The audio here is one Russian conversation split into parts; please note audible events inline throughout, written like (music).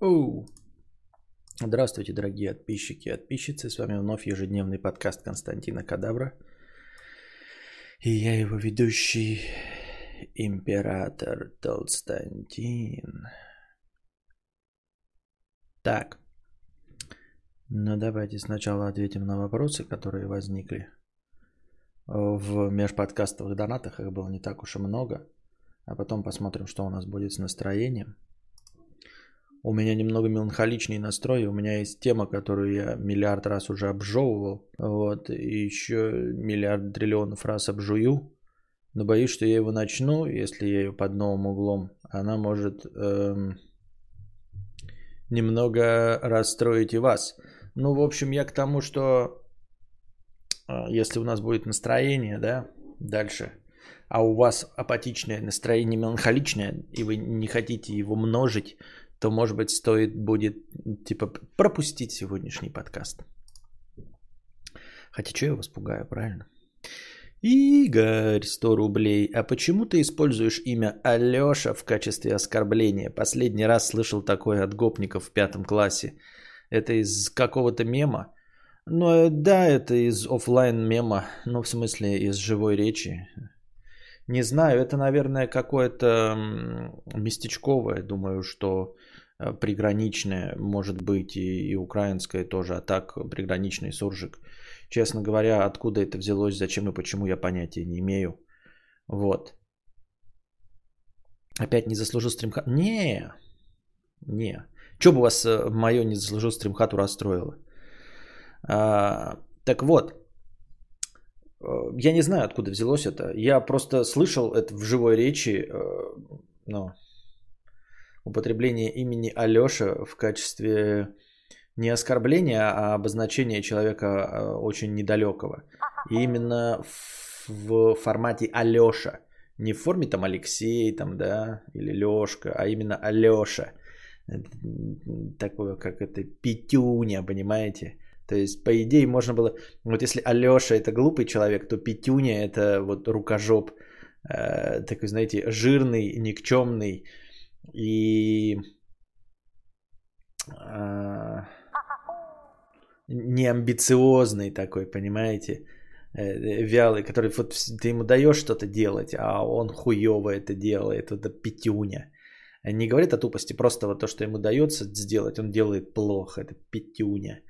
Оу. Здравствуйте, дорогие подписчики и подписчицы. С вами вновь ежедневный подкаст Константина Кадавра. И я его ведущий, император Толстантин. Так, ну давайте сначала ответим на вопросы, которые возникли. В межподкастовых донатах их было не так уж и много. А потом посмотрим, что у нас будет с настроением. У меня немного меланхоличный настрой. У меня есть тема, которую я миллиард раз уже обжевывал. Вот. И еще миллиард триллионов раз обжую. Но боюсь, что я его начну, если я ее под новым углом. Она может эм, немного расстроить и вас. Ну, в общем, я к тому, что э, если у нас будет настроение, да, дальше, а у вас апатичное настроение, меланхоличное, и вы не хотите его множить, то, может быть, стоит будет, типа, пропустить сегодняшний подкаст. Хотя, что я вас пугаю, правильно? Игорь, 100 рублей. А почему ты используешь имя Алёша в качестве оскорбления? Последний раз слышал такое от гопников в пятом классе. Это из какого-то мема? Ну, да, это из офлайн мема, ну, в смысле, из живой речи. Не знаю, это, наверное, какое-то местечковое, думаю, что э, приграничное, может быть, и, и украинское тоже, а так приграничный суржик. Честно говоря, откуда это взялось, зачем и почему, я понятия не имею. Вот. Опять не заслужил стримхат? Не, не. Что бы вас э, мое не заслужил стримхату расстроило? А, так вот, Э, я не знаю, откуда взялось это. Я просто слышал это в живой речи, ну, употребление имени Алёша в качестве не оскорбления, а обозначения человека э, очень недалекого. И именно в формате Алёша. Не в форме там Алексей, там, да, или Лёшка, а именно Алёша. Такое, как это, Петюня, понимаете? То есть, по идее, можно было... Вот если Алёша это глупый человек, то Петюня это вот рукожоп. Э, такой, знаете, жирный, никчемный и... Э, неамбициозный такой, понимаете? Э, вялый, который вот ты ему даешь что-то делать, а он хуево это делает. Это Петюня. Не говорит о тупости, просто вот то, что ему дается сделать, он делает плохо. Это Петюня.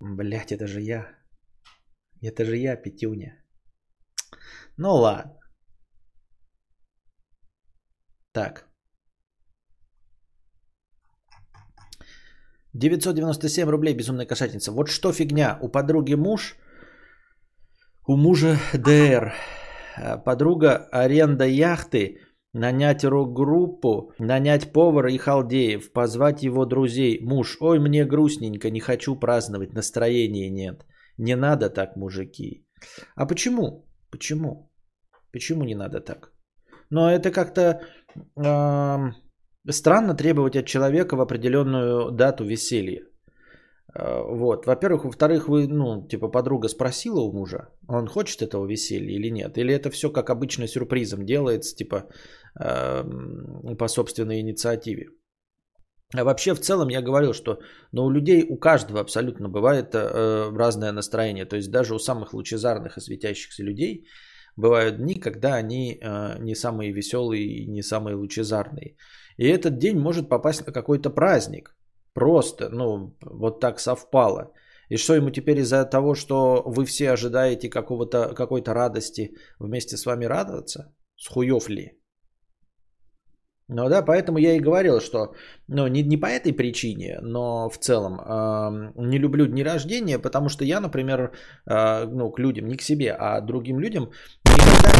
Блять, это же я. Это же я, Петюня. Ну ладно. Так. 997 рублей, безумная кошатница. Вот что фигня. У подруги муж, у мужа ДР. Подруга аренда яхты Нанять рок-группу, нанять повара и халдеев, позвать его друзей. Муж, ой, мне грустненько, не хочу праздновать, настроения нет. Не надо так, мужики. А почему? Почему? Почему не надо так? Но это как-то э, странно требовать от человека в определенную дату веселья. Э, вот, во-первых, во-вторых, вы, ну, типа, подруга спросила у мужа, он хочет этого веселья или нет, или это все как обычно сюрпризом делается, типа, э, по собственной инициативе. А вообще, в целом, я говорил, что ну, у людей, у каждого абсолютно бывает э, разное настроение. То есть даже у самых лучезарных и светящихся людей бывают дни, когда они э, не самые веселые и не самые лучезарные. И этот день может попасть на какой-то праздник. Просто, ну, вот так совпало. И что ему теперь из-за того, что вы все ожидаете какого-то, какой-то радости, вместе с вами радоваться? С хуев ли? Ну да, поэтому я и говорил, что ну, не, не по этой причине, но в целом э, не люблю дни рождения, потому что я, например, э, ну, к людям, не к себе, а другим людям никогда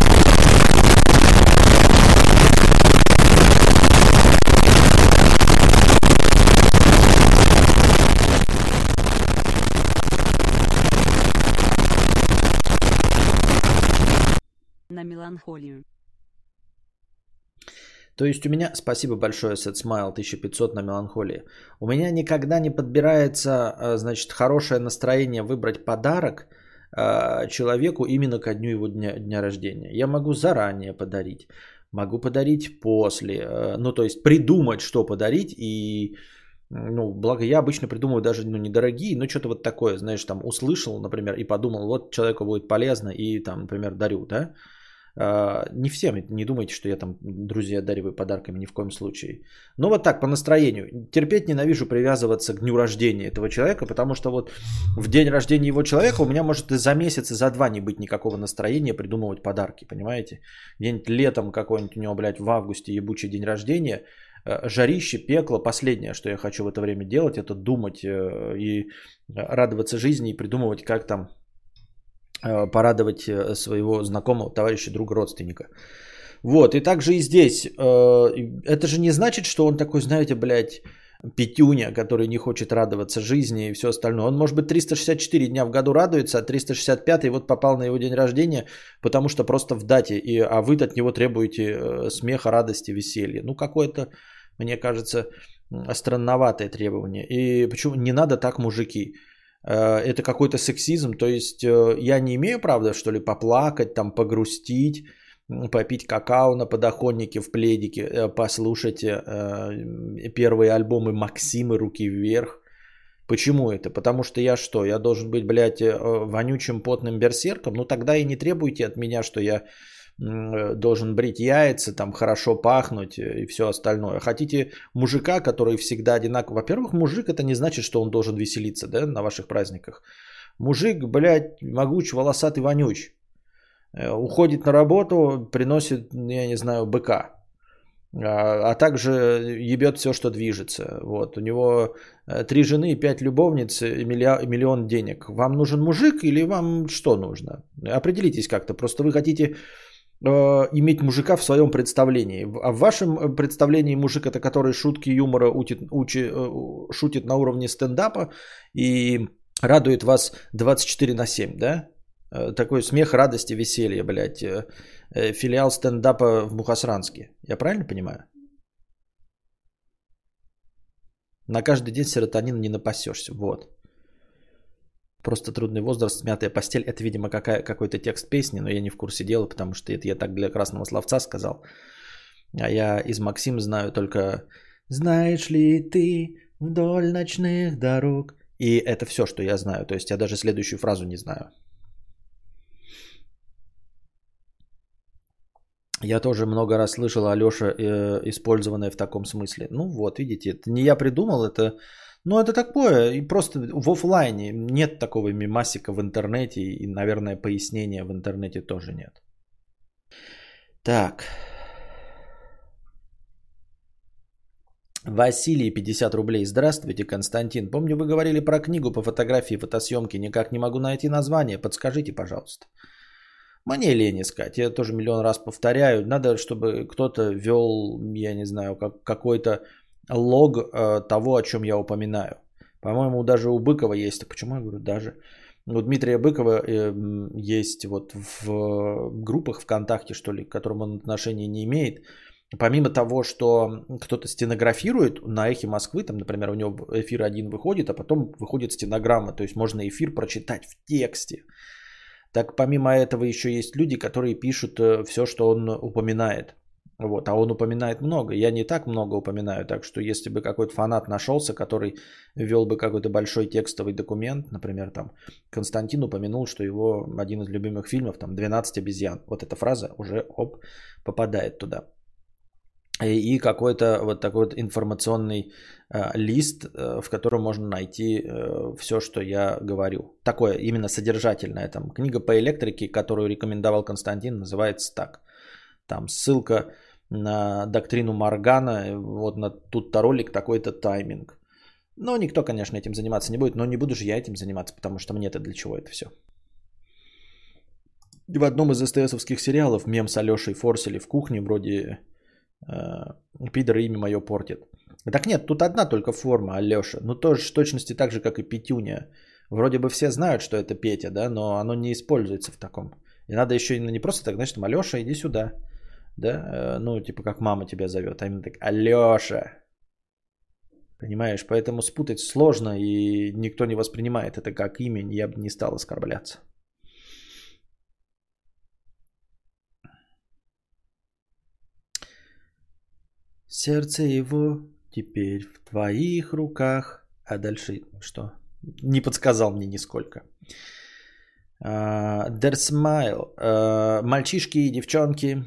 на меланхолию. То есть у меня, спасибо большое, Сетсмайл 1500 на меланхолии. У меня никогда не подбирается, а, значит, хорошее настроение выбрать подарок а, человеку именно ко дню его дня, дня рождения. Я могу заранее подарить. могу подарить после. Э, ну, то есть придумать, что подарить. И, ну, благо я обычно придумываю даже ну, недорогие, но что-то вот такое, знаешь, там услышал, например, и подумал, вот человеку будет полезно, и там, например, дарю, да. А, не всем, не думайте, что я там друзья одариваю подарками ни в коем случае. Но вот так, по настроению. Терпеть ненавижу привязываться к дню рождения этого человека, потому что вот в день рождения его человека у меня может и за месяц, и за два не быть никакого настроения придумывать подарки, понимаете? Где-нибудь летом какой-нибудь у него, блядь, в августе ебучий день рождения, э, жарище, пекло. Последнее, что я хочу в это время делать, это думать э, и радоваться жизни и придумывать, как там порадовать э, своего знакомого, товарища, друга, родственника. Вот, и также и здесь. Э, это же не значит, что он такой, знаете, блядь, пятюня, который не хочет радоваться жизни и все остальное. Он, может быть, 364 дня в году радуется, а 365 вот попал на его день рождения, потому что просто в дате, и, а вы от него требуете смеха, радости, веселья. Ну, какое-то, мне кажется, странноватое требование. И почему не надо так, мужики? Э, это какой-то сексизм, то есть э, я не имею права, что ли, поплакать, там, погрустить, попить какао на подоконнике в пледике, э, послушать первые альбомы Максимы «Руки вверх». Почему это? Потому что я что, я должен быть, блядь, вонючим потным берсерком? Ну тогда и не требуйте от меня, что я должен брить яйца, там хорошо пахнуть э, и все остальное. Хотите мужика, который всегда одинаково. Во-первых, мужик это не значит, что он должен веселиться да, на ваших праздниках. Мужик, блядь, могуч, волосатый, вонюч. Э, уходит на работу, приносит, я не знаю, быка. А, а также ебет все, что движется. Вот. У него три жены, пять любовниц и миллион денег. Вам нужен мужик или вам что нужно? Определитесь как-то. Просто вы хотите Э, иметь мужика в своем представлении. А в вашем э, представлении мужик это который шутки юмора утит, учи, э, шутит на уровне стендапа и радует вас 24 на 7, да? Такой смех, радости, веселье, блядь. Филиал стендапа в Мухасранске. Я правильно понимаю? На каждый день серотонин не напасешься. Вот. Просто трудный возраст, смятая постель. Это, видимо, какая, какой-то текст песни, но я не в курсе дела, потому что это я так для красного словца сказал. А я из Максим знаю только «Знаешь ли ты вдоль ночных дорог?» И это все, что я знаю. То есть я даже следующую фразу не знаю. Я тоже много раз слышал Алёша, э, использованное в таком смысле. Ну вот, видите, это не я придумал, это ну, это такое, и просто в офлайне нет такого мимасика в интернете, и, наверное, пояснения в интернете тоже нет. Так. Василий, 50 рублей. Здравствуйте, Константин. Помню, вы говорили про книгу по фотографии фотосъемки. Никак не могу найти название. Подскажите, пожалуйста. Мне лень искать. Я тоже миллион раз повторяю. Надо, чтобы кто-то вел, я не знаю, как, какой-то лог э, того, о чем я упоминаю. По-моему, даже у Быкова есть. Почему я говорю даже? У Дмитрия Быкова э, есть вот в группах ВКонтакте, что ли, к которым он отношения не имеет. Помимо того, что кто-то стенографирует на эхе Москвы, там, например, у него эфир один выходит, а потом выходит стенограмма, то есть можно эфир прочитать в тексте. Так помимо этого еще есть люди, которые пишут э, все, что он упоминает. Вот, а он упоминает много. Я не так много упоминаю, так что если бы какой-то фанат нашелся, который вел бы какой-то большой текстовый документ, например, там Константин упомянул, что его один из любимых фильмов, там 12 обезьян. Вот эта фраза уже оп, попадает туда. И какой-то вот такой вот информационный э, лист, э, в котором можно найти э, все, что я говорю. Такое именно содержательное. Там книга по электрике, которую рекомендовал Константин, называется так. Там ссылка на доктрину Маргана, вот на тут-то ролик такой-то тайминг. Но никто, конечно, этим заниматься не будет, но не буду же я этим заниматься, потому что мне-то для чего это все. В одном из СТСовских сериалов мем с Алешей Форсели в кухне вроде э, «Пидор имя мое портит». Так нет, тут одна только форма Алеша. Ну тоже в точности так же, как и Петюня. Вроде бы все знают, что это Петя, да, но оно не используется в таком. И надо еще не просто так, значит, Алеша, иди сюда да, э, ну, типа как мама тебя зовет, а именно так, Алеша, понимаешь, поэтому спутать сложно, и никто не воспринимает это как имя, я бы не стал оскорбляться. Сердце его теперь в твоих руках. А дальше что? Не подсказал мне нисколько. Uh, their smile. Uh, мальчишки и девчонки,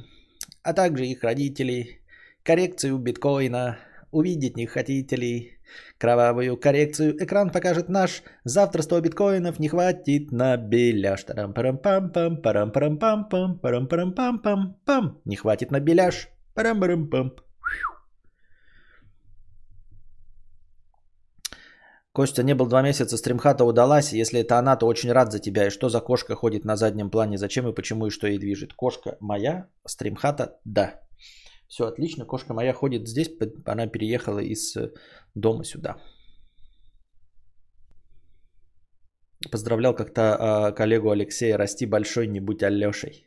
а также их родители. Коррекцию биткоина. Увидеть не хотите ли? Кровавую коррекцию экран покажет наш. Завтра 100 биткоинов не хватит на беляш. тарам парам пам пам парам парам пам пам парам парам пам пам пам Не хватит на беляш. парам парам пам Костя не был два месяца, стримхата удалась. Если это она, то очень рад за тебя. И что за кошка ходит на заднем плане? Зачем и почему и что ей движет? Кошка моя, стримхата, да. Все отлично, кошка моя ходит здесь, она переехала из э, дома сюда. Поздравлял как-то э, коллегу Алексея, расти большой, не будь Алешей.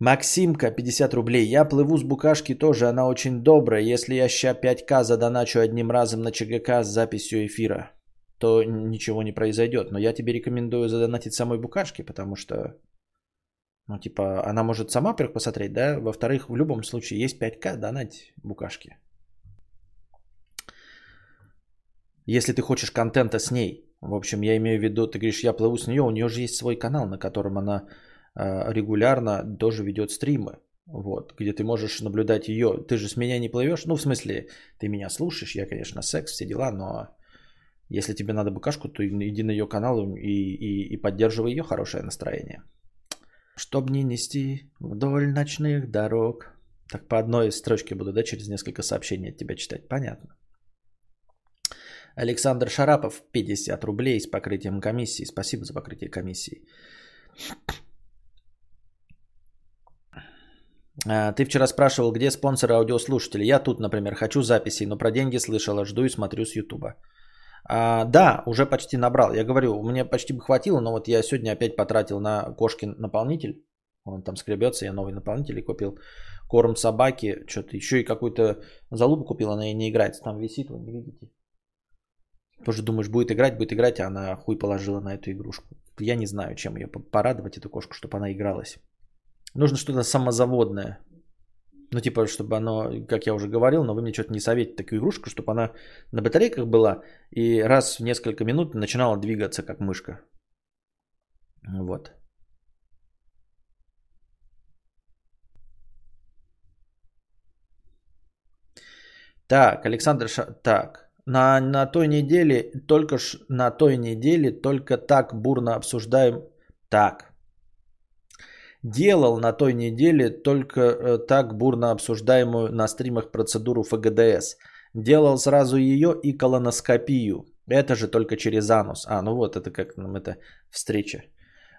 Максимка, 50 рублей. Я плыву с букашки тоже, она очень добрая. Если я ща 5к задоначу одним разом на ЧГК с записью эфира, то ничего не произойдет. Но я тебе рекомендую задонатить самой букашке, потому что, ну, типа, она может сама, во-первых, посмотреть, да? Во-вторых, в любом случае, есть 5к, донать букашки. Если ты хочешь контента с ней, в общем, я имею в виду, ты говоришь, я плыву с нее, у нее же есть свой канал, на котором она регулярно тоже ведет стримы. Вот, где ты можешь наблюдать ее. Ты же с меня не плывешь. Ну, в смысле, ты меня слушаешь, я, конечно, секс, все дела, но если тебе надо букашку, то иди на ее канал и, и, и поддерживай ее хорошее настроение. Чтоб не нести вдоль ночных дорог. Так по одной строчке буду, да, через несколько сообщений от тебя читать. Понятно. Александр Шарапов, 50 рублей с покрытием комиссии. Спасибо за покрытие комиссии. А, ты вчера спрашивал, где спонсоры аудиослушатели. Я тут, например, хочу записей, но про деньги слышала, жду и смотрю с Ютуба. А, да, уже почти набрал. Я говорю, мне почти бы хватило, но вот я сегодня опять потратил на кошкин наполнитель. Он там скребется, я новый наполнитель купил. Корм собаки, что-то еще и какую-то залупу купил, она и не играет. Там висит, вы не видите. Тоже думаешь, будет играть, будет играть, а она хуй положила на эту игрушку. Я не знаю, чем ее порадовать, эту кошку, чтобы она игралась. Нужно что-то самозаводное. Ну, типа, чтобы оно, как я уже говорил, но вы мне что-то не советите такую игрушку, чтобы она на батарейках была и раз в несколько минут начинала двигаться, как мышка. Вот. Так, Александр Ша... Так, на, на той неделе, только ж на той неделе, только так бурно обсуждаем... Так, делал на той неделе только э, так бурно обсуждаемую на стримах процедуру ФГДС. Делал сразу ее и колоноскопию. Это же только через анус. А, ну вот, это как нам это встреча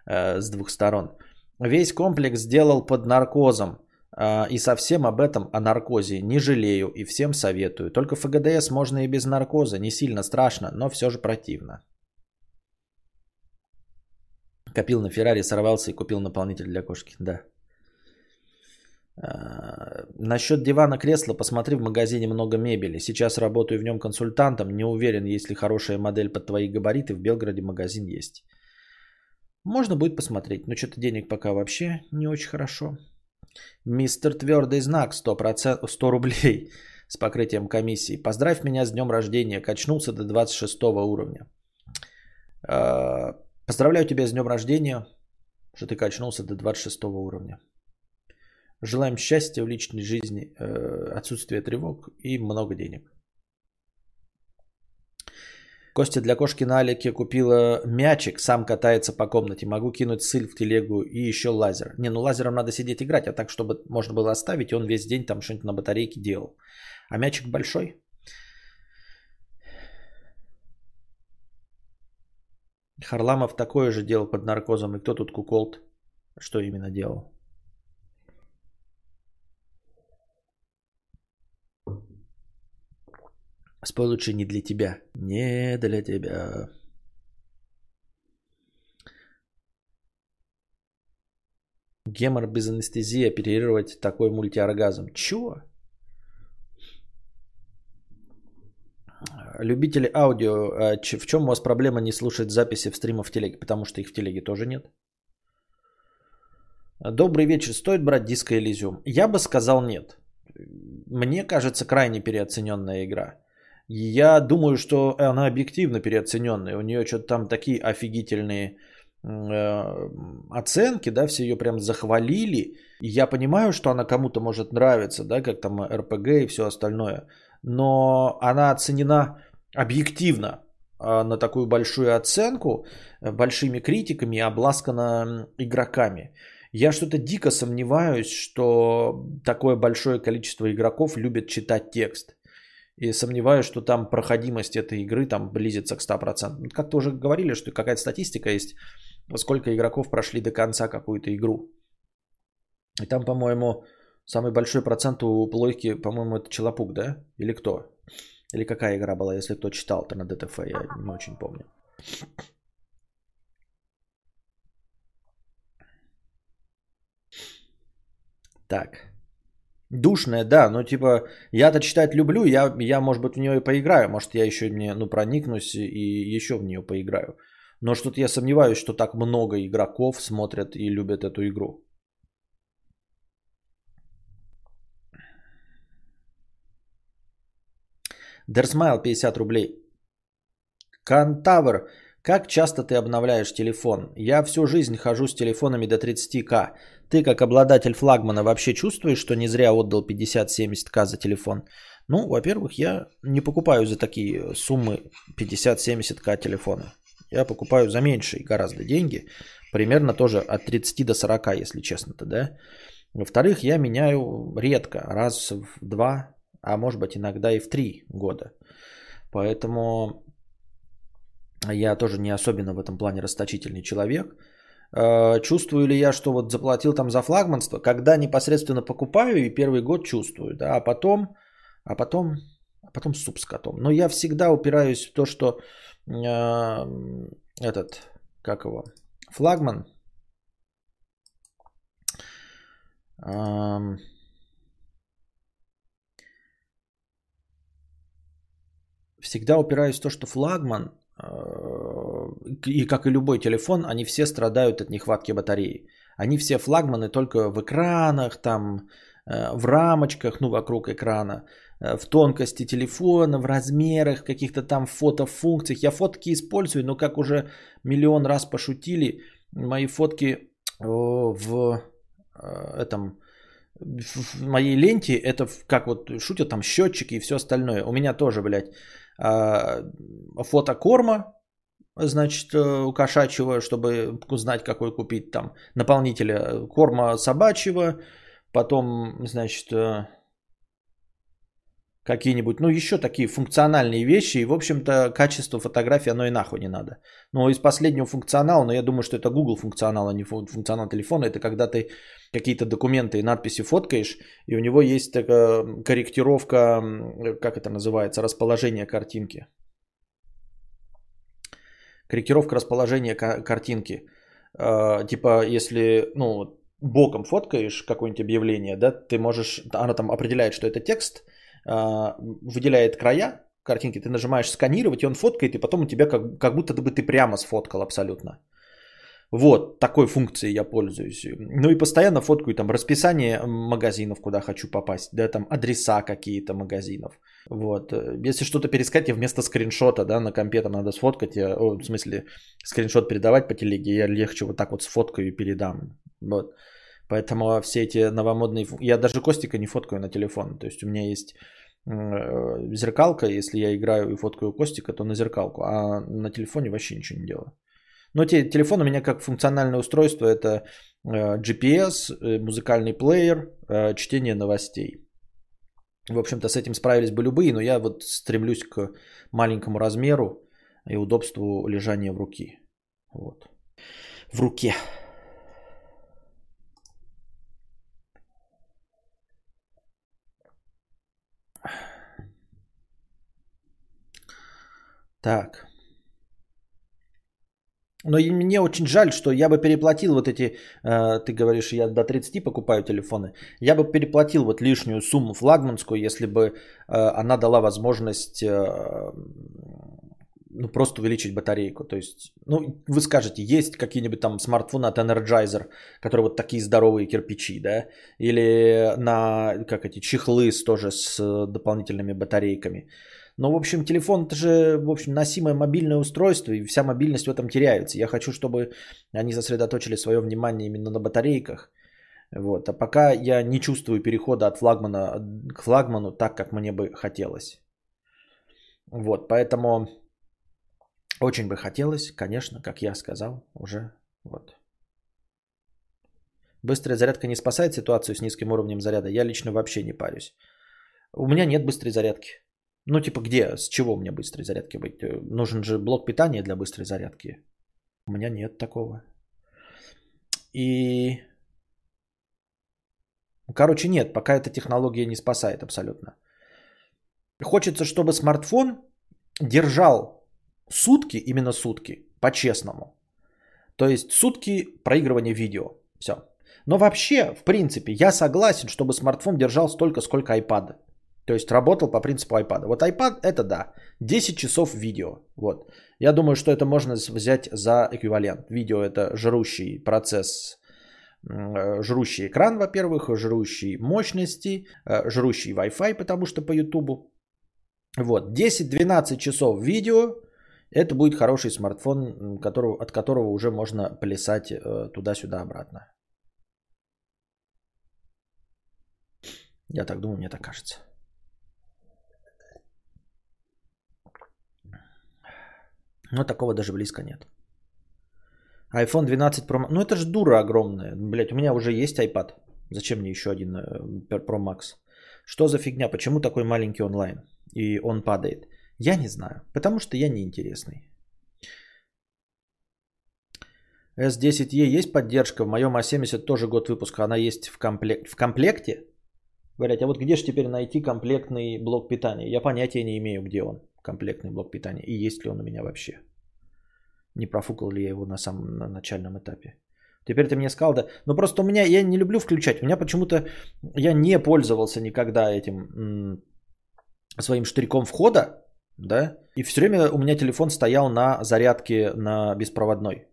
э, с двух сторон. Весь комплекс сделал под наркозом. Э, и совсем об этом, о наркозе, не жалею и всем советую. Только ФГДС можно и без наркоза. Не сильно страшно, но все же противно. Копил на Феррари, сорвался и купил наполнитель для кошки. Да. А, насчет дивана кресла, посмотри в магазине много мебели. Сейчас работаю в нем консультантом. Не уверен, есть ли хорошая модель под твои габариты. В Белгороде магазин есть. Можно будет посмотреть, но что-то денег пока вообще не очень хорошо. Мистер Твердый знак 100%, 100 рублей с покрытием комиссии. Поздравь меня с днем рождения. Качнулся до 26 уровня. Поздравляю тебя с днем рождения, что ты качнулся до 26 уровня. Желаем счастья в личной жизни, э, отсутствия тревог и много денег. Костя для кошки на Алике купила мячик, сам катается по комнате. Могу кинуть сыль в телегу и еще лазер. Не, ну лазером надо сидеть играть, а так, чтобы можно было оставить, и он весь день там что-нибудь на батарейке делал. А мячик большой, Харламов такое же делал под наркозом. И кто тут куколт? Что именно делал? Спой лучше не для тебя. Не для тебя. Гемор без анестезии оперировать такой мультиоргазм. Чего? Любители аудио, а в чем у вас проблема не слушать записи в стримах в телеге? Потому что их в телеге тоже нет. Добрый вечер. Стоит брать диско Elysium? Я бы сказал нет. мне кажется, крайне переоцененная игра. Я думаю, что она объективно переоцененная. У нее что-то там такие офигительные э, оценки, да, все ее прям захвалили. И я понимаю, что она кому-то может нравиться, да, как там РПГ и все остальное. Но она оценена объективно а, на такую большую оценку, э, большими критиками, обласкана игроками. Я что-то дико сомневаюсь, что такое большое количество игроков любит читать текст. И сомневаюсь, что там проходимость этой игры там близится к 100%. Как-то уже говорили, что какая-то статистика есть, сколько игроков прошли до конца какую-то игру. И там, по-моему, самый большой процент у плойки, по-моему, это Челопук, да? Или кто? Или какая игра была, если кто читал то на ДТФ, я не очень помню. Так. Душная, да, но типа я-то читать люблю, я, я, может быть, в нее и поиграю, может, я еще не, ну, проникнусь и еще в нее поиграю. Но что-то я сомневаюсь, что так много игроков смотрят и любят эту игру. Дерсмайл 50 рублей. Кантавр, как часто ты обновляешь телефон? Я всю жизнь хожу с телефонами до 30к. Ты как обладатель флагмана вообще чувствуешь, что не зря отдал 50-70к за телефон? Ну, во-первых, я не покупаю за такие суммы 50-70к телефона. Я покупаю за меньшие гораздо деньги. Примерно тоже от 30 до 40, если честно-то, да. Во-вторых, я меняю редко, раз в два, а может быть иногда и в три года. Поэтому я тоже не особенно в этом плане расточительный человек. Э, чувствую ли я, что вот заплатил там за флагманство? Когда непосредственно покупаю и первый год чувствую, да, а потом, а потом, а потом суп с котом. Но я всегда упираюсь в то, что э, этот, как его, флагман, э, всегда упираюсь в то, что флагман и как и любой телефон, они все страдают от нехватки батареи. Они все флагманы только в экранах, там, э, в рамочках, ну, вокруг экрана, э, в тонкости телефона, в размерах, каких-то там фотофункциях. Я фотки использую, но как уже миллион раз пошутили, мои фотки в э, этом в моей ленте это как вот шутят там счетчики и все остальное. У меня тоже, блядь, фото корма, значит, э, у кошачьего, чтобы узнать, какой купить там наполнителя корма собачьего, потом, значит, э, какие-нибудь, ну, еще такие функциональные вещи, и, в общем-то, качество фотографии, оно и нахуй не надо. Но из последнего функционала, но я думаю, что это Google функционал, а не функционал телефона, это когда ты какие-то документы и надписи фоткаешь, и у него есть такая корректировка, как это называется, расположение картинки. Корректировка расположения картинки. А, типа, если, ну, боком фоткаешь какое-нибудь объявление, да, ты можешь, она там определяет, что это текст, выделяет края картинки, ты нажимаешь сканировать, и он фоткает, и потом у тебя как, как будто бы ты прямо сфоткал абсолютно. Вот, такой функцией я пользуюсь. Ну и постоянно фоткаю там расписание магазинов, куда хочу попасть, да, там адреса какие-то магазинов. Вот, если что-то перескать, я вместо скриншота, да, на компе там надо сфоткать, я, о, в смысле, скриншот передавать по телеге, я легче вот так вот сфоткаю и передам. Вот. Поэтому все эти новомодные... Я даже Костика не фоткаю на телефон. То есть у меня есть э, зеркалка, если я играю и фоткаю Костика, то на зеркалку, а на телефоне вообще ничего не делаю. Но те, телефон у меня как функциональное устройство это э, GPS, э, музыкальный плеер, чтение новостей. В общем-то, с этим справились бы любые, но я вот стремлюсь к маленькому размеру и удобству лежания в руки. Вот. В руке. Так. Но мне очень жаль, что я бы переплатил вот эти, э, ты говоришь, я до 30 покупаю телефоны, я бы переплатил вот лишнюю сумму флагманскую, если бы э, она дала возможность э, ну, просто увеличить батарейку. То есть, ну, вы скажете, есть какие-нибудь там смартфоны от Energizer, которые вот такие здоровые кирпичи, да, или на, как эти, чехлы с, тоже с дополнительными батарейками. Но, в общем, телефон это же, в общем, носимое мобильное устройство, и вся мобильность в этом теряется. Я хочу, чтобы они сосредоточили свое внимание именно на батарейках. Вот. А пока я не чувствую перехода от флагмана к флагману так, как мне бы хотелось. Вот, поэтому очень бы хотелось, конечно, как я сказал, уже вот. Быстрая зарядка не спасает ситуацию с низким уровнем заряда. Я лично вообще не парюсь. У меня нет быстрой зарядки. Ну, типа, где, с чего мне быстрой зарядки быть? Э, нужен же блок питания для быстрой зарядки. У меня нет такого. И... Короче, нет, пока эта технология не спасает абсолютно. Хочется, чтобы смартфон держал сутки, именно сутки, по-честному. То есть сутки проигрывания видео. Все. Но вообще, в принципе, я согласен, чтобы смартфон держал столько, сколько iPad. То есть работал по принципу iPad. Вот iPad это да, 10 часов видео. Вот. Я думаю, что это можно взять за эквивалент. Видео это жрущий процесс, э, жрущий экран, во-первых, жрущий мощности, э, жрущий Wi-Fi, потому что по YouTube. Вот, 10-12 часов видео, это будет хороший смартфон, которого, от которого уже можно плясать э, туда-сюда обратно. Я так думаю, мне так кажется. Но такого даже близко нет. iPhone 12 Pro Ну это же дура огромная. Блять, у меня уже есть iPad. Зачем мне еще один э, Pro Max? Что за фигня? Почему такой маленький онлайн? И он падает. Я не знаю. Потому что я неинтересный. S10e есть поддержка? В моем A70 тоже год выпуска. Она есть в, комплект... в комплекте? Говорят, а вот где же теперь найти комплектный блок питания? Я понятия не имею, где он, комплектный блок питания. И есть ли он у меня вообще. Не профукал ли я его на самом на начальном этапе. Теперь ты мне сказал, да. Но просто у меня, я не люблю включать. У меня почему-то, я не пользовался никогда этим м- своим штриком входа, да, и все время у меня телефон стоял на зарядке на беспроводной.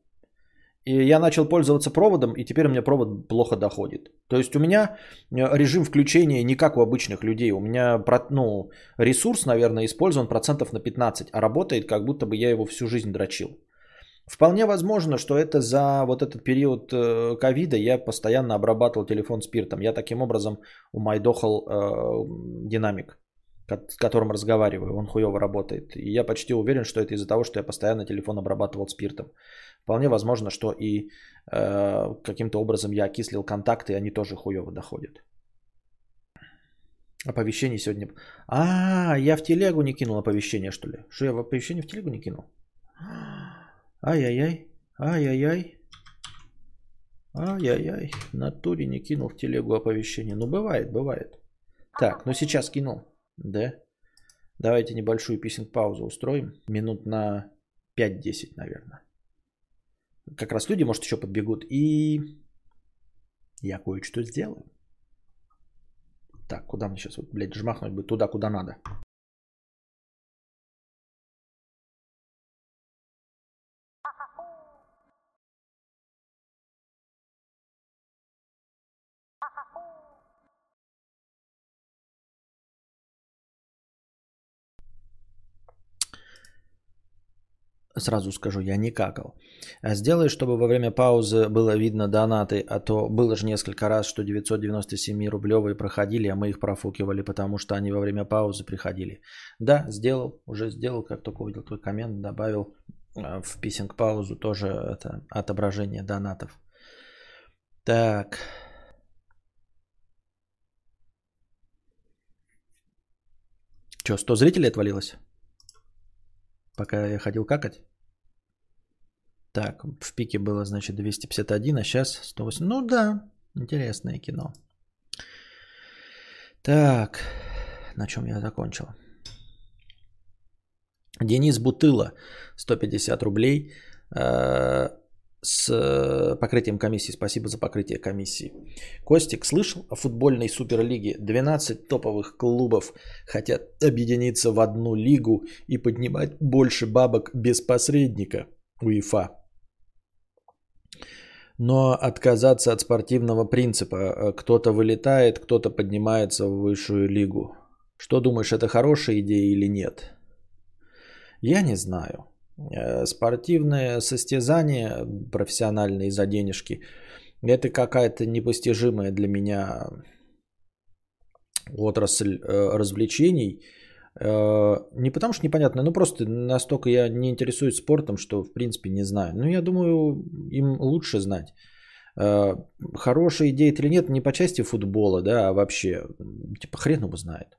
И я начал пользоваться проводом, и теперь у меня провод плохо доходит. То есть у меня э, режим включения не как у обычных людей. У меня ну, ресурс, наверное, использован процентов на 15, а работает, как будто бы я его всю жизнь дрочил. Вполне возможно, что это за вот этот период э, ковида я постоянно обрабатывал телефон спиртом. Я таким образом умайдохал э, динамик с которым разговариваю, он хуево работает. И я почти уверен, что это из-за того, что я постоянно телефон обрабатывал спиртом. Вполне возможно, что и э, каким-то образом я окислил контакты, и они тоже хуево доходят. Оповещение сегодня... А, я в телегу не кинул оповещение, что ли? Что я в оповещение в телегу не кинул? Ай-яй-яй, ай-яй-яй. Ай-яй-яй, натуре не кинул в телегу оповещение. Ну, бывает, бывает. Так, ну сейчас кинул. Да? Давайте небольшую писинг-паузу устроим. Минут на 5-10, наверное. Как раз люди, может, еще подбегут. И я кое-что сделаю. Так, куда мне сейчас, вот, блядь, жмахнуть бы туда, куда надо. Сразу скажу, я не какал. А сделай, чтобы во время паузы было видно донаты, а то было же несколько раз, что 997 рублевые проходили, а мы их профукивали, потому что они во время паузы приходили. Да, сделал, уже сделал, как только увидел твой коммент, добавил а, в писинг паузу тоже это отображение донатов. Так. Что, 100 зрителей отвалилось? Пока я ходил какать? Так, в пике было, значит, 251, а сейчас 108. Ну да, интересное кино. Так, на чем я закончил? Денис Бутыла, 150 рублей. Э, с э, покрытием комиссии. Спасибо за покрытие комиссии. Костик, слышал о футбольной суперлиге? 12 топовых клубов хотят объединиться в одну лигу и поднимать больше бабок без посредника. УЕФА. Но отказаться от спортивного принципа. Э, кто-то вылетает, кто-то поднимается в высшую лигу. Что думаешь, это хорошая идея или нет? Я не знаю. Э, спортивное состязание профессиональные за денежки, это какая-то непостижимая для меня отрасль э, развлечений. Э, не потому что непонятно, но просто настолько я не интересуюсь спортом, что в принципе не знаю. Но я думаю, им лучше знать. Хорошая идея или нет, не по части футбола, да, а вообще, типа хрен его знает.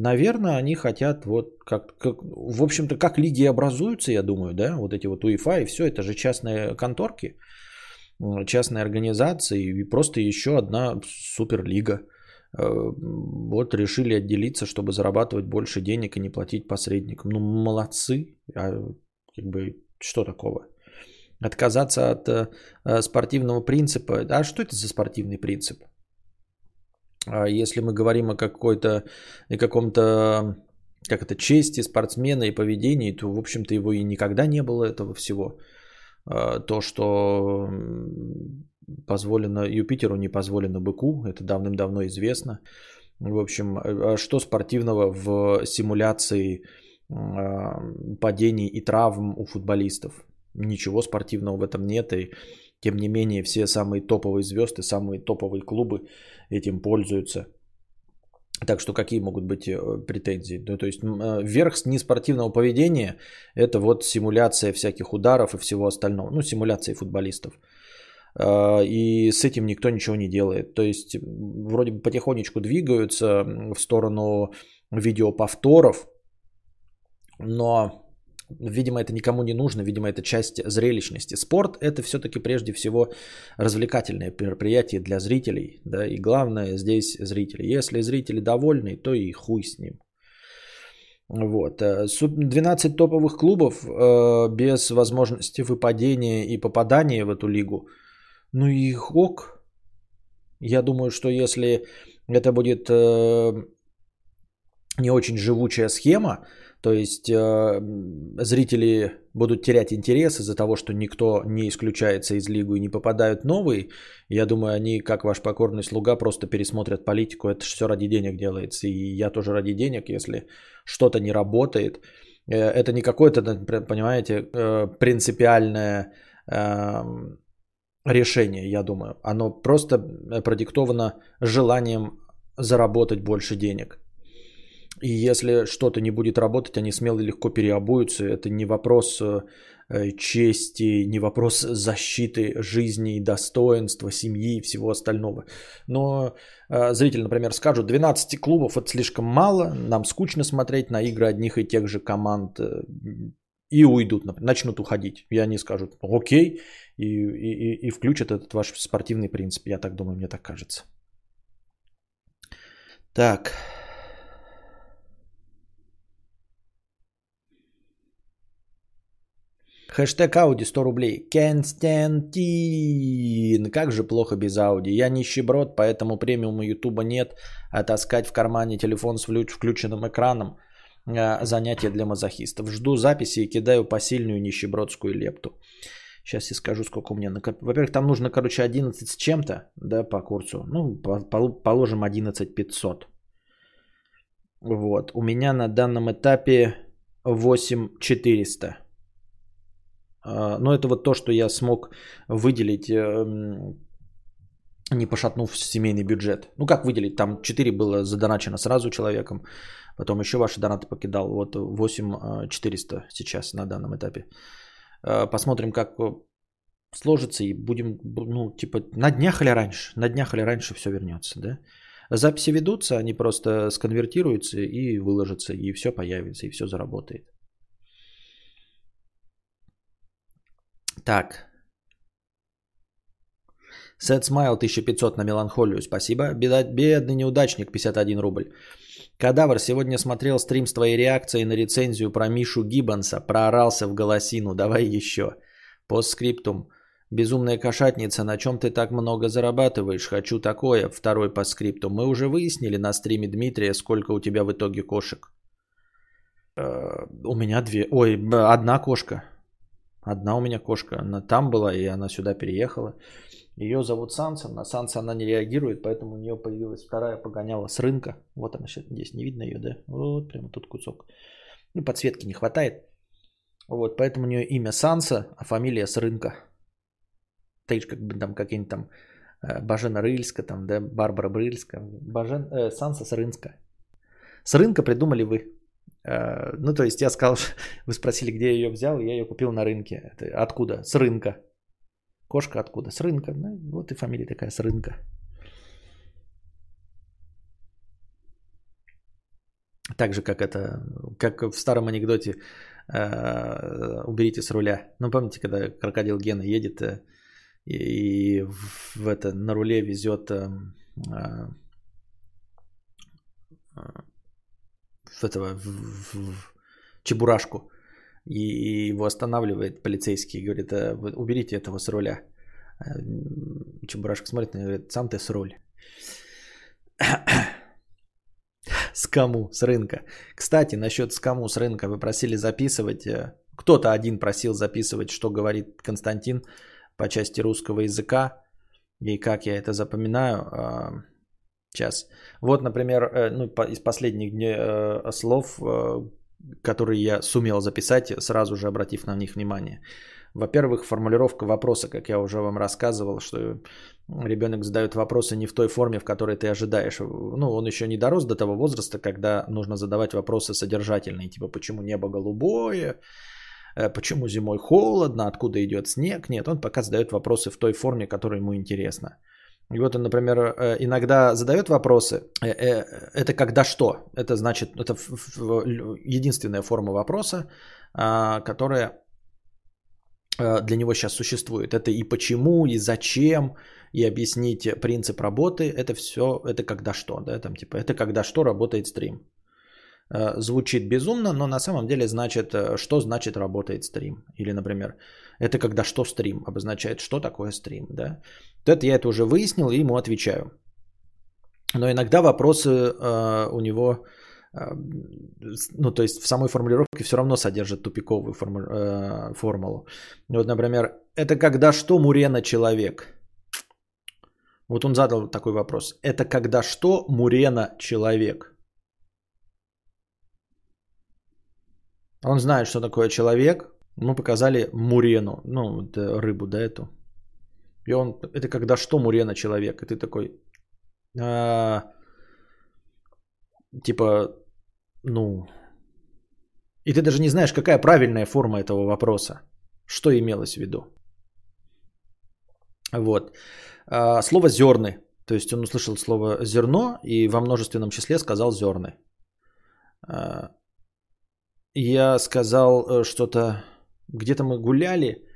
Наверное, они хотят вот как, как в общем-то, как лиги образуются, я думаю, да, вот эти вот УЕФА и все, это же частные конторки, частные организации и просто еще одна суперлига. Э, вот решили отделиться, чтобы зарабатывать больше денег и не платить посредникам. Ну, молодцы. А как бы что такого? Отказаться от э, спортивного принципа. А что это за спортивный принцип? А если мы говорим о какой-то и каком-то как это, чести спортсмена и поведении, то, в общем-то, его и никогда не было этого всего. А, то, что позволено Юпитеру, не позволено быку, это давным-давно известно. В общем, а что спортивного в симуляции падений и травм у футболистов? Ничего спортивного в этом нет, и тем не менее, все самые топовые звезды, самые топовые клубы этим пользуются. Так что какие могут быть э, претензии? Ну, то есть э, верх неспортивного поведения – это вот симуляция всяких ударов и всего остального. Ну, симуляция футболистов. Э, и с этим никто ничего не делает. То есть вроде бы потихонечку двигаются в сторону видеоповторов, но Видимо, это никому не нужно, видимо, это часть зрелищности. Спорт – это все-таки прежде всего развлекательное мероприятие для зрителей. Да, и главное здесь зрители. Если зрители довольны, то и хуй с ним. Вот. 12 э, топовых клубов э, без возможности выпадения и попадания в эту лигу. Ну и ок. Я думаю, что если это будет э, не очень живучая схема, то есть э, зрители будут терять интерес из-за того, что никто не исключается из лигу и не попадают новые. Я думаю, они, как ваш покорный слуга, просто пересмотрят политику. Это все ради денег делается. И я тоже ради денег, если что-то не работает. Э, это не какое-то, понимаете, э, принципиальное э, решение, я думаю. Оно просто продиктовано желанием заработать больше денег. И если что-то не будет работать, они смело и легко переобуются. Это не вопрос э, чести, не вопрос защиты жизни и достоинства, семьи и всего остального. Но э, зрители, например, скажут, 12 клубов это слишком мало, нам скучно смотреть на игры одних и тех же команд э, и уйдут, начнут уходить. И они скажут, окей, и, и, и включат этот ваш спортивный принцип. Я так думаю, мне так кажется. Так. Хэштег Ауди 100 рублей. Константин. Как же плохо без Ауди. Я нищеброд, поэтому премиума Ютуба нет. А таскать в кармане телефон с включенным экраном а, занятие для мазохистов. Жду записи и кидаю посильную нищебродскую лепту. Сейчас я скажу, сколько у меня. Во-первых, там нужно, короче, 11 с чем-то, да, по курсу. Ну, положим 11 500. Вот. У меня на данном этапе 8 400. А, но это вот то, что я смог выделить, эм, не пошатнув семейный бюджет. Ну как выделить? Там 4 было задоначено сразу человеком, потом еще ваши донаты покидал. Вот 8400 сейчас на данном этапе. А, посмотрим, как сложится и будем, ну, типа, на днях или раньше. На днях или раньше все вернется, да? Записи ведутся, они просто сконвертируются и выложатся, и все появится, и все заработает. Так. Сет Смайл 1500 на меланхолию. Спасибо. Бедный неудачник 51 рубль. Кадавр, сегодня смотрел стрим с твоей реакцией на рецензию про Мишу Гиббонса. Проорался в голосину. Давай еще. Постскриптум. Безумная кошатница, на чем ты так много зарабатываешь? Хочу такое. Второй по скрипту. Мы уже выяснили на стриме Дмитрия, сколько у тебя в итоге кошек. Э, у меня две. Ой, одна кошка. Одна у меня кошка. Она там была, и она сюда переехала. Ее зовут Санса. На Санса она не реагирует, поэтому у нее появилась вторая погоняла с рынка. Вот она сейчас здесь. Не видно ее, да? Вот прямо тут кусок. Ну, подсветки не хватает. Вот, поэтому у нее имя Санса, а фамилия с рынка. Же, как бы там какие-нибудь там э, Бажена Рыльска, там, да, Барбара Брыльска. Бажен, э, Санса с рынка. С рынка придумали вы. Э, ну, то есть я сказал, (laughs) вы спросили, где я ее взял, я ее купил на рынке. Это откуда? С рынка. Кошка откуда? С рынка. Ну, вот и фамилия такая, с рынка. Так же, как это, как в старом анекдоте э, «Уберите с руля». Ну, помните, когда крокодил Гена едет э, и в, это, на руле везет э, э, в этого, в, в, в чебурашку. И его останавливает полицейский и говорит, «Э, уберите этого с руля. Э, чебурашка смотрит на него и говорит, сам ты с руль. (coughs) С? С рынка. Кстати, насчет с с рынка вы просили записывать. Э, кто-то один просил записывать, что говорит Константин по части русского языка. И как я это запоминаю. Сейчас. Вот, например, ну, из последних дней слов, которые я сумел записать, сразу же обратив на них внимание. Во-первых, формулировка вопроса, как я уже вам рассказывал, что ребенок задает вопросы не в той форме, в которой ты ожидаешь. Ну, он еще не дорос до того возраста, когда нужно задавать вопросы содержательные, типа почему небо голубое, э, почему зимой холодно, откуда идет снег. Нет, он пока задает вопросы в той форме, которая ему интересна. И вот он, например, э, иногда задает вопросы. Э, это когда что? Это значит, это единственная форма вопроса, а, которая Э, для него сейчас существует. Это и почему, и зачем, и объяснить принцип работы. Это все, это когда что, да, там типа, это когда что работает стрим. Э, звучит безумно, но на самом деле значит, э, что значит работает стрим. Или, например, это когда что стрим обозначает, что такое стрим, да. Это я это уже выяснил и ему отвечаю. Но иногда вопросы э, у него ну, то есть в самой формулировке все равно содержит тупиковую форму, э, формулу. Вот, например, это когда что Мурена человек? Вот он задал такой вопрос. Это когда что Мурена человек? Он знает, что такое человек. Мы показали Мурену, ну, рыбу, да, эту. И он, это когда что Мурена человек? И ты такой, а, типа, ну, и ты даже не знаешь, какая правильная форма этого вопроса. Что имелось в виду? Вот. А, слово зерны. То есть он услышал слово зерно и во множественном числе сказал зерны. А, я сказал э, что-то, где-то мы гуляли,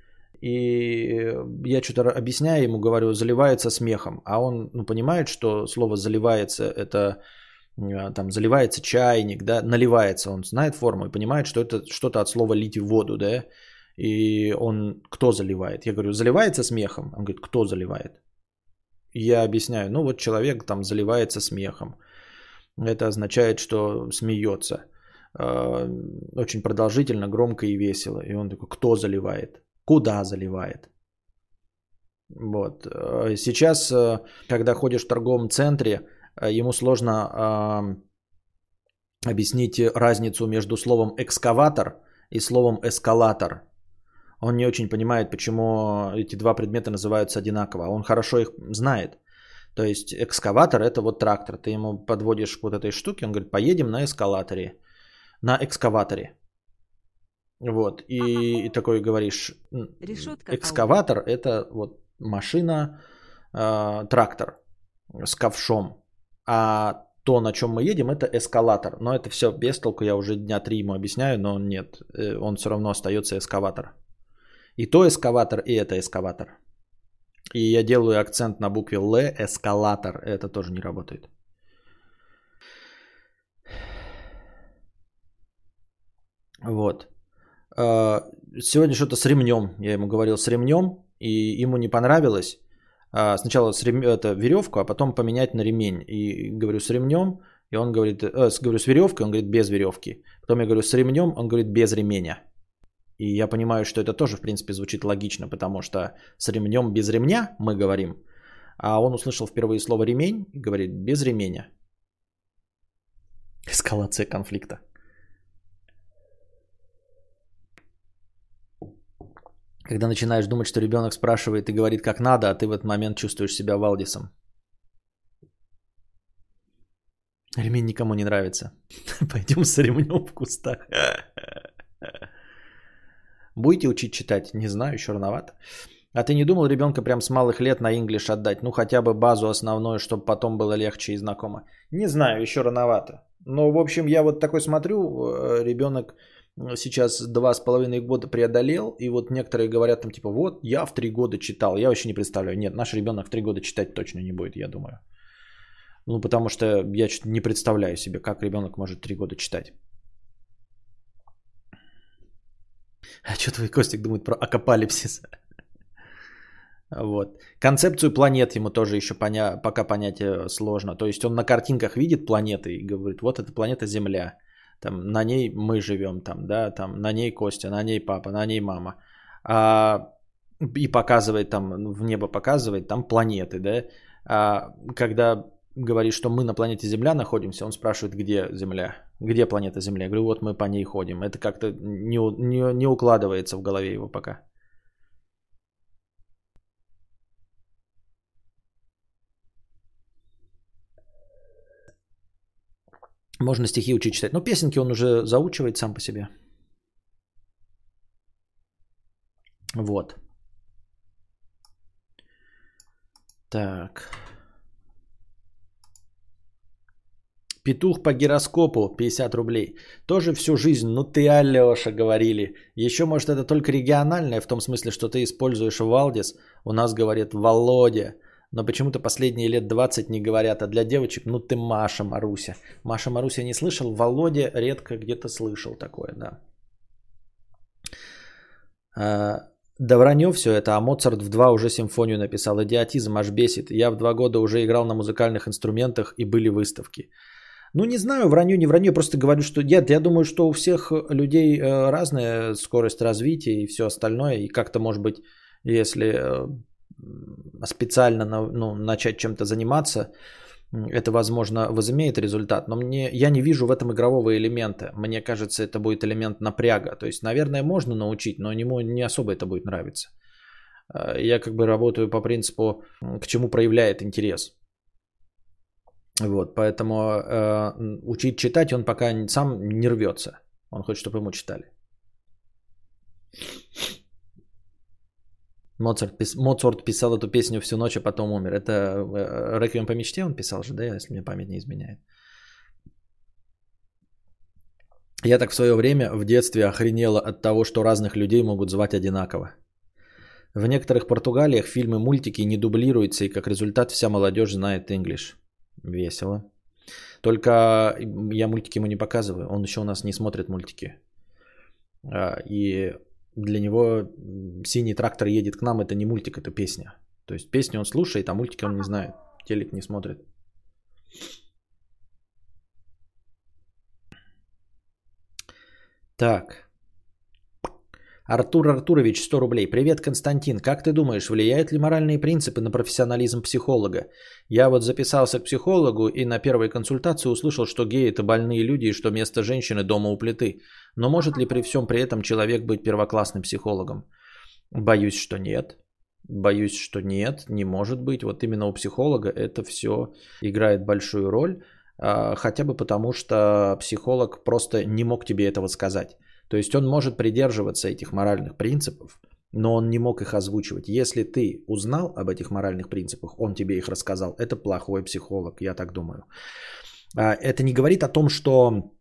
и я что-то объясняю ему, говорю, заливается смехом. А он ну, понимает, что слово заливается это а, там заливается чайник, да, наливается, он знает форму и понимает, что это что-то от слова лить в воду, да, и он кто заливает? Я говорю, заливается смехом? Он говорит, кто заливает? Я объясняю, ну вот человек там заливается смехом. Это означает, что смеется. А, очень продолжительно, громко и весело. И он такой, кто заливает? Куда заливает? Вот. А, сейчас, когда ходишь в торговом центре, Э, ему сложно э, объяснить разницу между словом экскаватор и словом эскалатор. Он не очень понимает, почему эти два предмета называются одинаково. Он хорошо их знает. То есть экскаватор это вот трактор. Ты ему подводишь вот этой штуки, он говорит, поедем на эскалаторе, на экскаваторе. Вот, и, и такой говоришь, Решетка экскаватор это вот машина, э, трактор с ковшом. А то, на чем мы едем, это эскалатор. Но это все без толку, я уже дня три ему объясняю, но нет, э, он все равно остается эскаватор. И то эскаватор, и это эскаватор. И я делаю акцент на букве Л, эскалатор, это тоже не работает. Вот. А, сегодня что-то с ремнем, я ему говорил, с ремнем. и ему не понравилось, а, сначала с рем... это веревку, а потом поменять на ремень. И говорю, с ремнем, и он говорит, э, говорю, с веревкой, он говорит, без веревки. Потом я говорю, с ремнем, он говорит, без ременя. И я понимаю, что это тоже, в принципе, звучит логично, потому что с ремнем без ремня мы говорим, а он услышал впервые слово ремень и говорит, без ременя. Эскалация конфликта. Когда начинаешь думать, что ребенок спрашивает и говорит, как надо, а ты в этот момент чувствуешь себя Валдисом. Ремень никому не нравится. (laughs) Пойдем с ремнем в кустах. (laughs) Будете учить читать? Не знаю, еще рановато. А ты не думал ребенка прям с малых лет на English отдать? Ну, хотя бы базу основную, чтобы потом было легче и знакомо. Не знаю, еще рановато. Но, в общем, я вот такой смотрю, э, ребенок сейчас два с половиной года преодолел, и вот некоторые говорят там типа, вот, я в три года читал, я вообще не представляю. Нет, наш ребенок в три года читать точно не будет, я думаю. Ну, потому что я не представляю себе, как ребенок может три года читать. А что твой Костик думает про акапалипсис? (laughs) Вот. Концепцию планет ему тоже еще поня... пока понять сложно. То есть он на картинках видит планеты и говорит, вот эта планета Земля. Там, на ней мы живем, там, да, там, на ней Костя, на ней папа, на ней мама. А, и показывает там, в небо показывает, там планеты, да. А, когда говорит, что мы на планете Земля находимся, он спрашивает, где Земля, где планета Земля. Я говорю, вот мы по ней ходим. Это как-то не, не, не укладывается в голове его пока. Можно стихи учить читать. Но песенки он уже заучивает сам по себе. Вот. Так. Петух по гироскопу 50 рублей. Тоже всю жизнь, ну ты Алеша говорили. Еще может это только региональное, в том смысле, что ты используешь Валдис. У нас говорят Володя но почему-то последние лет 20 не говорят, а для девочек, ну ты Маша Маруся. Маша Маруся не слышал, Володя редко где-то слышал такое, да. А, да вранье все это, а Моцарт в два уже симфонию написал. Идиотизм аж бесит. Я в два года уже играл на музыкальных инструментах и были выставки. Ну, не знаю, вранье, не вранье, просто говорю, что нет, я думаю, что у всех людей э, разная скорость развития и все остальное. И как-то, может быть, если э, специально ну, начать чем-то заниматься, это, возможно, возымеет результат, но мне, я не вижу в этом игрового элемента. Мне кажется, это будет элемент напряга. То есть, наверное, можно научить, но ему не особо это будет нравиться. А, я как бы работаю по принципу, к чему проявляет интерес. Вот, поэтому э, учить читать он пока сам не рвется. Он хочет, чтобы ему читали. Моцарт, пис... Моцарт писал эту песню всю ночь, а потом умер. Это э, «Реквием по мечте» он писал же, да, если мне память не изменяет. Я так в свое время в детстве охренела от того, что разных людей могут звать одинаково. В некоторых Португалиях фильмы, мультики не дублируются, и как результат вся молодежь знает English. Весело. Только я мультики ему не показываю, он еще у нас не смотрит мультики. А, и для него синий трактор едет к нам, это не мультик, это песня. То есть песню он слушает, а мультики он не знает. Телек не смотрит. Так. Артур Артурович, 100 рублей. Привет, Константин. Как ты думаешь, влияют ли моральные принципы на профессионализм психолога? Я вот записался к психологу и на первой консультации услышал, что геи это больные люди и что место женщины дома у плиты. Но может ли при всем при этом человек быть первоклассным психологом? Боюсь, что нет. Боюсь, что нет, не может быть. Вот именно у психолога это все играет большую роль. А, хотя бы потому, что психолог просто не мог тебе этого сказать. То есть он может придерживаться этих моральных принципов, но он не мог их озвучивать. Если ты узнал об этих моральных принципах, он тебе их рассказал, это плохой психолог, я так думаю. А, это не говорит о том, что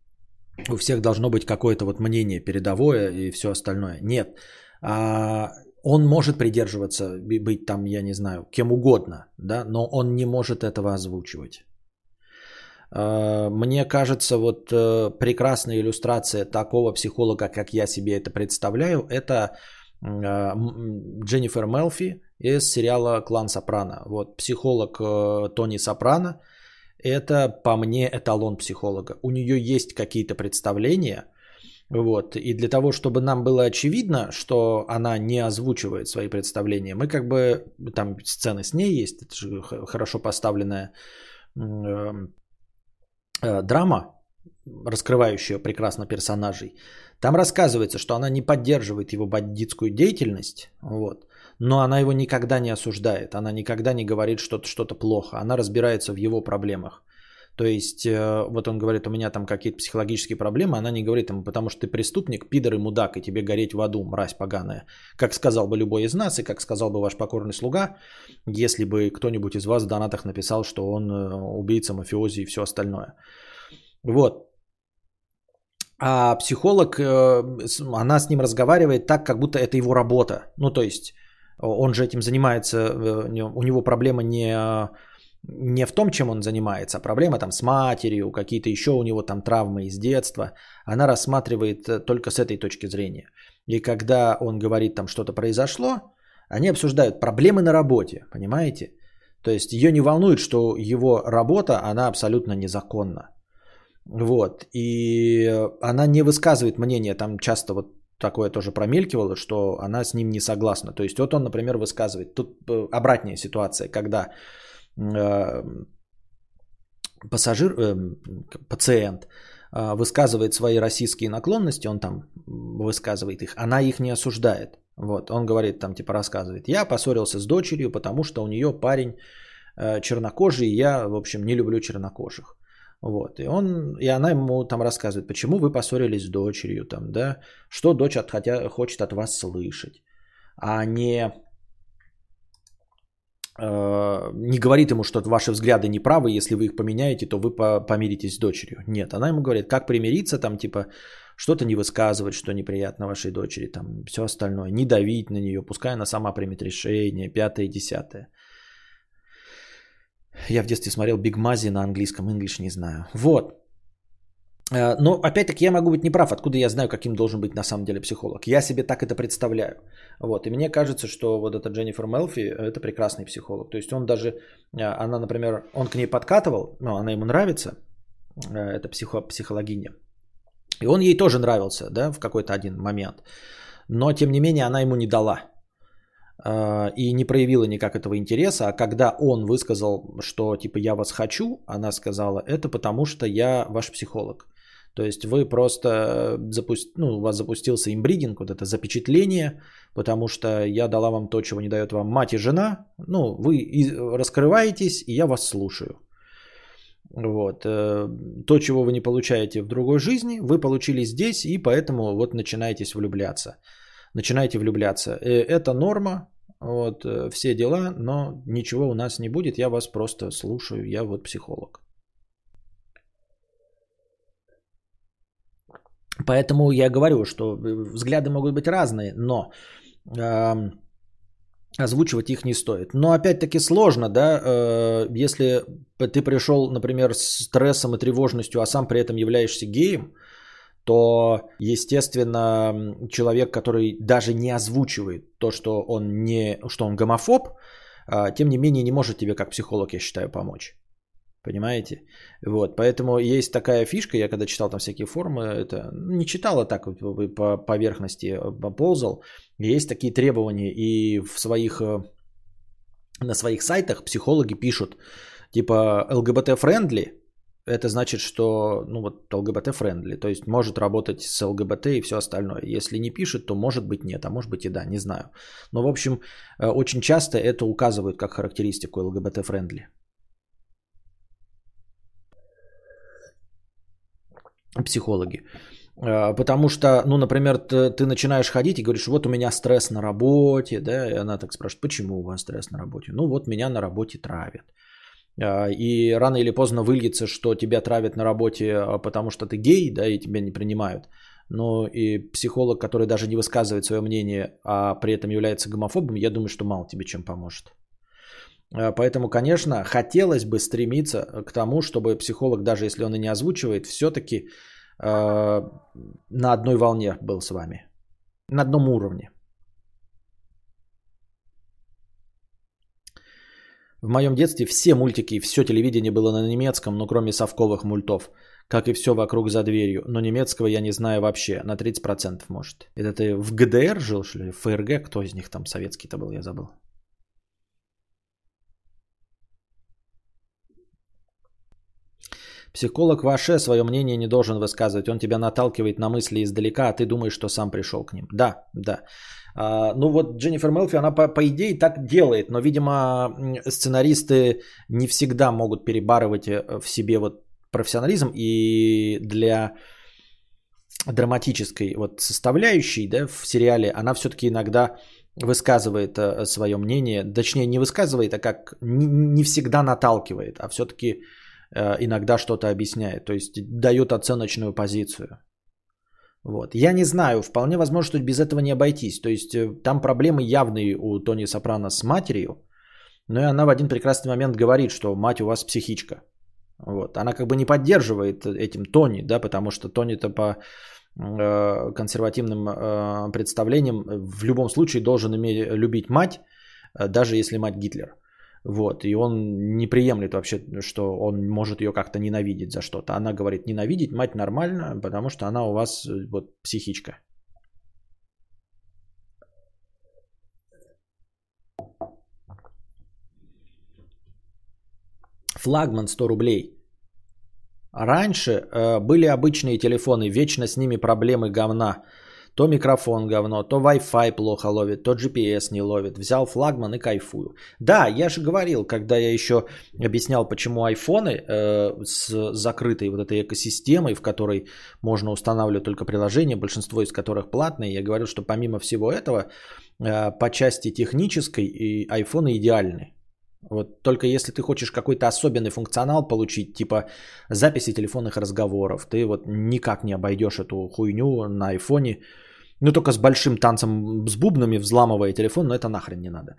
у всех должно быть какое-то вот мнение передовое и все остальное. Нет. А, он может придерживаться, быть там, я не знаю, кем угодно, да, но он не может этого озвучивать. Э, мне кажется, вот э, прекрасная иллюстрация такого психолога, как я себе это представляю, это Дженнифер Мелфи из сериала «Клан Сопрано». Вот психолог э, Тони Сопрано – это, по мне, эталон психолога. У нее есть какие-то представления, вот, и для того, чтобы нам было очевидно, что она не озвучивает свои представления, мы как бы, там сцены с ней есть, это же хорошо поставленная э, э, драма, раскрывающая прекрасно персонажей. Там рассказывается, что она не поддерживает его бандитскую деятельность, вот, но она его никогда не осуждает, она никогда не говорит что-то что плохо, она разбирается в его проблемах. То есть, э, вот он говорит, у меня там какие-то психологические проблемы, она не говорит ему, потому что ты преступник, пидор и мудак, и тебе гореть в аду, мразь поганая. Как сказал бы любой из нас, и как сказал бы ваш покорный слуга, если бы кто-нибудь из вас в донатах написал, что он э, убийца, мафиози и все остальное. Вот. А психолог, э, она с ним разговаривает так, как будто это его работа. Ну, то есть, он же этим занимается, у него проблема не не в том, чем он занимается, а проблема там с матерью, какие-то еще у него там травмы из детства, она рассматривает э, только с этой точки зрения. И когда он говорит там что-то произошло, они обсуждают проблемы на работе, понимаете? То есть ее не волнует, что его работа, она абсолютно незаконна. Вот. И она не высказывает мнение, там часто вот такое тоже промелькивало, что она с ним не согласна. То есть вот он, например, высказывает. Тут э, обратная ситуация, когда Э, пассажир, э, пациент э, высказывает свои российские наклонности, он там высказывает их, она их не осуждает. Вот, он говорит, там типа рассказывает, я поссорился с дочерью, потому что у нее парень чернокожий, и я, в общем, не люблю чернокожих. Вот, и, он, и она ему там рассказывает, почему вы поссорились с дочерью, там, да, что дочь от, хотя, хочет от вас слышать, а не Э, не говорит ему, что ваши взгляды неправы, если вы их поменяете, то вы помиритесь с дочерью. Нет, она ему говорит, как примириться, там типа что-то не высказывать, что неприятно вашей дочери, там все остальное, не давить на нее, пускай она сама примет решение, пятое, десятое. Я в детстве смотрел Биг Мази на английском, English не знаю. Вот. Э, но опять-таки я могу быть неправ, откуда я знаю, каким должен быть на самом деле психолог. Я себе так это представляю. Вот. И мне кажется, что вот эта Дженнифер Мелфи – это прекрасный психолог. То есть он даже, э, она, например, он к ней подкатывал, ну, она ему нравится, э, это психо, психологиня. И он ей тоже нравился, да, в какой-то один момент. Но, тем не менее, она ему не дала и не проявила никак этого интереса, а когда он высказал, что типа я вас хочу, она сказала, это потому что я ваш психолог. То есть вы просто э, запусти, ну, у вас запустился имбридинг, вот это запечатление, потому что я дала вам то, чего не дает вам мать и жена. Ну, вы раскрываетесь, и я вас слушаю. Вот. Э, то, чего вы не получаете в другой жизни, вы получили здесь, и поэтому вот начинаетесь влюбляться. Начинаете влюбляться. Э, это норма, вот, все дела, но ничего у нас не будет, я вас просто слушаю, я вот психолог. Поэтому я говорю, что взгляды могут быть разные, но э, озвучивать их не стоит. Но опять-таки сложно, да, э, если ты пришел, например, с стрессом и тревожностью, а сам при этом являешься геем, то, естественно, человек, который даже не озвучивает то, что он не, что он гомофоб, э, тем не менее не может тебе как психолог, я считаю, помочь. Понимаете? Вот, поэтому есть такая фишка, я когда читал там всякие форумы, это ну, не читала так по поверхности, а ползал. Есть такие требования, и в своих, э, на своих сайтах психологи пишут, типа ЛГБТ-friendly, это значит, что, ну вот, ЛГБТ-friendly, то есть может работать с ЛГБТ и все остальное. Если не пишет, то может быть нет, а может быть и да, не знаю. Но, в общем, э, очень часто это указывают как характеристику ЛГБТ-friendly. психологи. А, потому что, ну, например, ты, ты начинаешь ходить и говоришь, вот у меня стресс на работе, да, и она так спрашивает, почему у вас стресс на работе? Ну, вот меня на работе травят. А, и рано или поздно выльется, что тебя травят на работе, а, потому что ты гей, да, и тебя не принимают. Но и психолог, который даже не высказывает свое мнение, а при этом является гомофобом, я думаю, что мало тебе чем поможет. Поэтому, конечно, хотелось бы стремиться к тому, чтобы психолог, даже если он и не озвучивает, все-таки э, на одной волне был с вами, на одном уровне. В моем детстве все мультики, все телевидение было на немецком, ну кроме совковых мультов. Как и все вокруг за дверью. Но немецкого я не знаю вообще. На 30% может. Это ты в ГДР жил, что ли? В ФРГ? Кто из них там советский-то был, я забыл. Психолог ваше свое мнение не должен высказывать. Он тебя наталкивает на мысли издалека, а ты думаешь, что сам пришел к ним. Да, да. А, ну вот Дженнифер Мелфи, она по, по идее так делает, но, видимо, сценаристы не всегда могут перебарывать э, в себе вот профессионализм и для драматической вот составляющей да, в сериале она все-таки иногда высказывает э, свое мнение, точнее не высказывает, а как не, всегда наталкивает, а все-таки иногда что-то объясняет, то есть дает оценочную позицию. Вот. Я не знаю, вполне возможно, что без этого не обойтись. То есть э, там проблемы явные у Тони Сопрано с матерью, но и она в один прекрасный момент говорит, что мать у вас психичка. Вот. Она как бы не поддерживает этим Тони, да, потому что Тони-то по э, консервативным э, представлениям в любом случае должен иметь, любить мать, э, даже если мать Гитлер. Вот, и он не приемлет вообще, что он может ее как-то ненавидеть за что-то. Она говорит, ненавидеть мать нормально, потому что она у вас э, вот психичка. Флагман 100 рублей. Раньше э, были обычные телефоны, вечно с ними проблемы говна. То микрофон говно, то Wi-Fi плохо ловит, то GPS не ловит. Взял флагман и кайфую. Да, я же говорил, когда я еще объяснял, почему айфоны э, с закрытой вот этой экосистемой, в которой можно устанавливать только приложения, большинство из которых платные, я говорил, что помимо всего этого, э, по части технической и айфоны идеальны. Вот только если ты хочешь какой-то особенный функционал получить, типа записи телефонных разговоров, ты вот никак не обойдешь эту хуйню на айфоне, ну только с большим танцем с бубнами, взламывая телефон, но это нахрен не надо.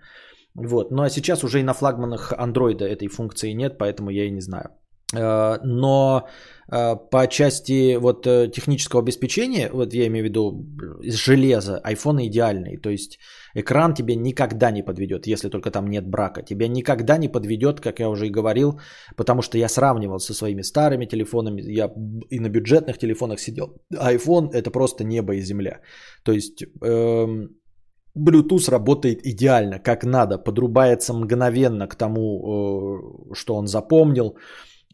Вот. Ну а сейчас уже и на флагманах андроида этой функции нет, поэтому я и не знаю. Э, но э, по части вот э, технического обеспечения, вот я имею в виду железо, iPhone идеальный. То есть экран тебе никогда не подведет, если только там нет брака. Тебя никогда не подведет, как я уже и говорил, потому что я сравнивал со своими старыми телефонами, я и на бюджетных телефонах сидел. iPhone это просто небо и земля. То есть эм, Bluetooth работает идеально, как надо, подрубается мгновенно к тому, что он запомнил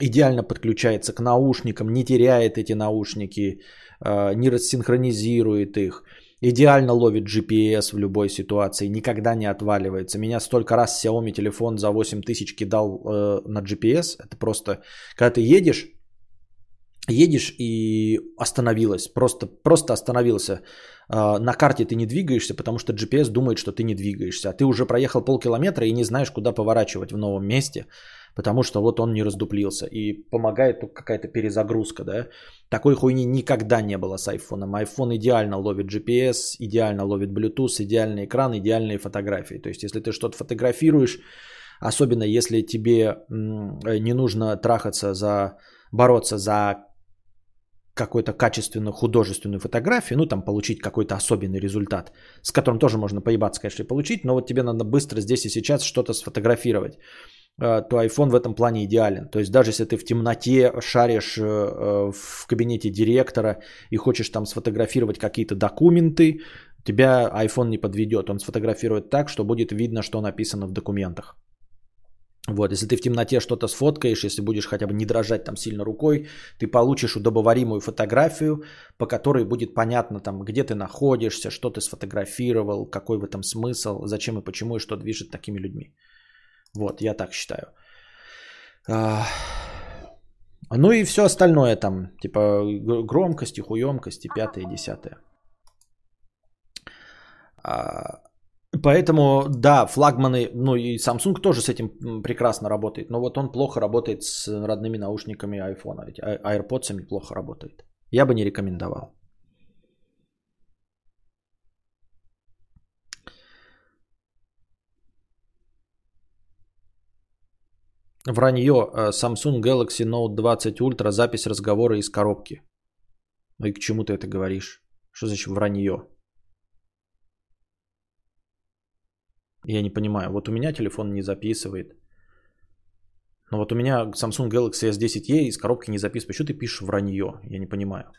идеально подключается к наушникам, не теряет эти наушники, э, не рассинхронизирует их, идеально ловит GPS в любой ситуации, никогда не отваливается. Меня столько раз Xiaomi телефон за 8000 кидал э, на GPS, это просто, когда ты едешь, едешь и остановилась, просто, просто остановился. Э, на карте ты не двигаешься, потому что GPS думает, что ты не двигаешься. А ты уже проехал полкилометра и не знаешь, куда поворачивать в новом месте потому что вот он не раздуплился. И помогает только какая-то перезагрузка, да. Такой хуйни никогда не было с айфоном. Айфон идеально ловит GPS, идеально ловит Bluetooth, идеальный экран, идеальные фотографии. То есть, если ты что-то фотографируешь, особенно если тебе не нужно трахаться за, бороться за какой-то качественную художественную фотографию, ну там получить какой-то особенный результат, с которым тоже можно поебаться, конечно, и получить, но вот тебе надо быстро здесь и сейчас что-то сфотографировать. Э, то iPhone в этом плане идеален. То есть даже если ты в темноте шаришь э, э, в кабинете директора и хочешь там сфотографировать какие-то документы, тебя iPhone не подведет. Он сфотографирует так, что будет видно, что написано в документах. Вот, если ты в темноте что-то сфоткаешь, если будешь хотя бы не дрожать там сильно рукой, ты получишь удобоваримую фотографию, по которой будет понятно там, где ты находишься, что ты сфотографировал, какой в этом смысл, зачем и почему и что движет такими людьми. Вот, я так считаю. А, ну и все остальное там, типа громкости, хуемкости, пятое, десятое. А, поэтому, да, флагманы, ну и Samsung тоже с этим прекрасно работает, но вот он плохо работает с родными наушниками iPhone, ведь AirPods плохо работает. Я бы не рекомендовал. Вранье. Э, Samsung Galaxy Note 20 Ultra. Запись разговора из коробки. Ну и к чему ты это говоришь? Что значит вранье? Я не понимаю. Вот у меня телефон не записывает. Но вот у меня Samsung Galaxy S10e из коробки не записывает. Почему ты пишешь вранье? Я не понимаю.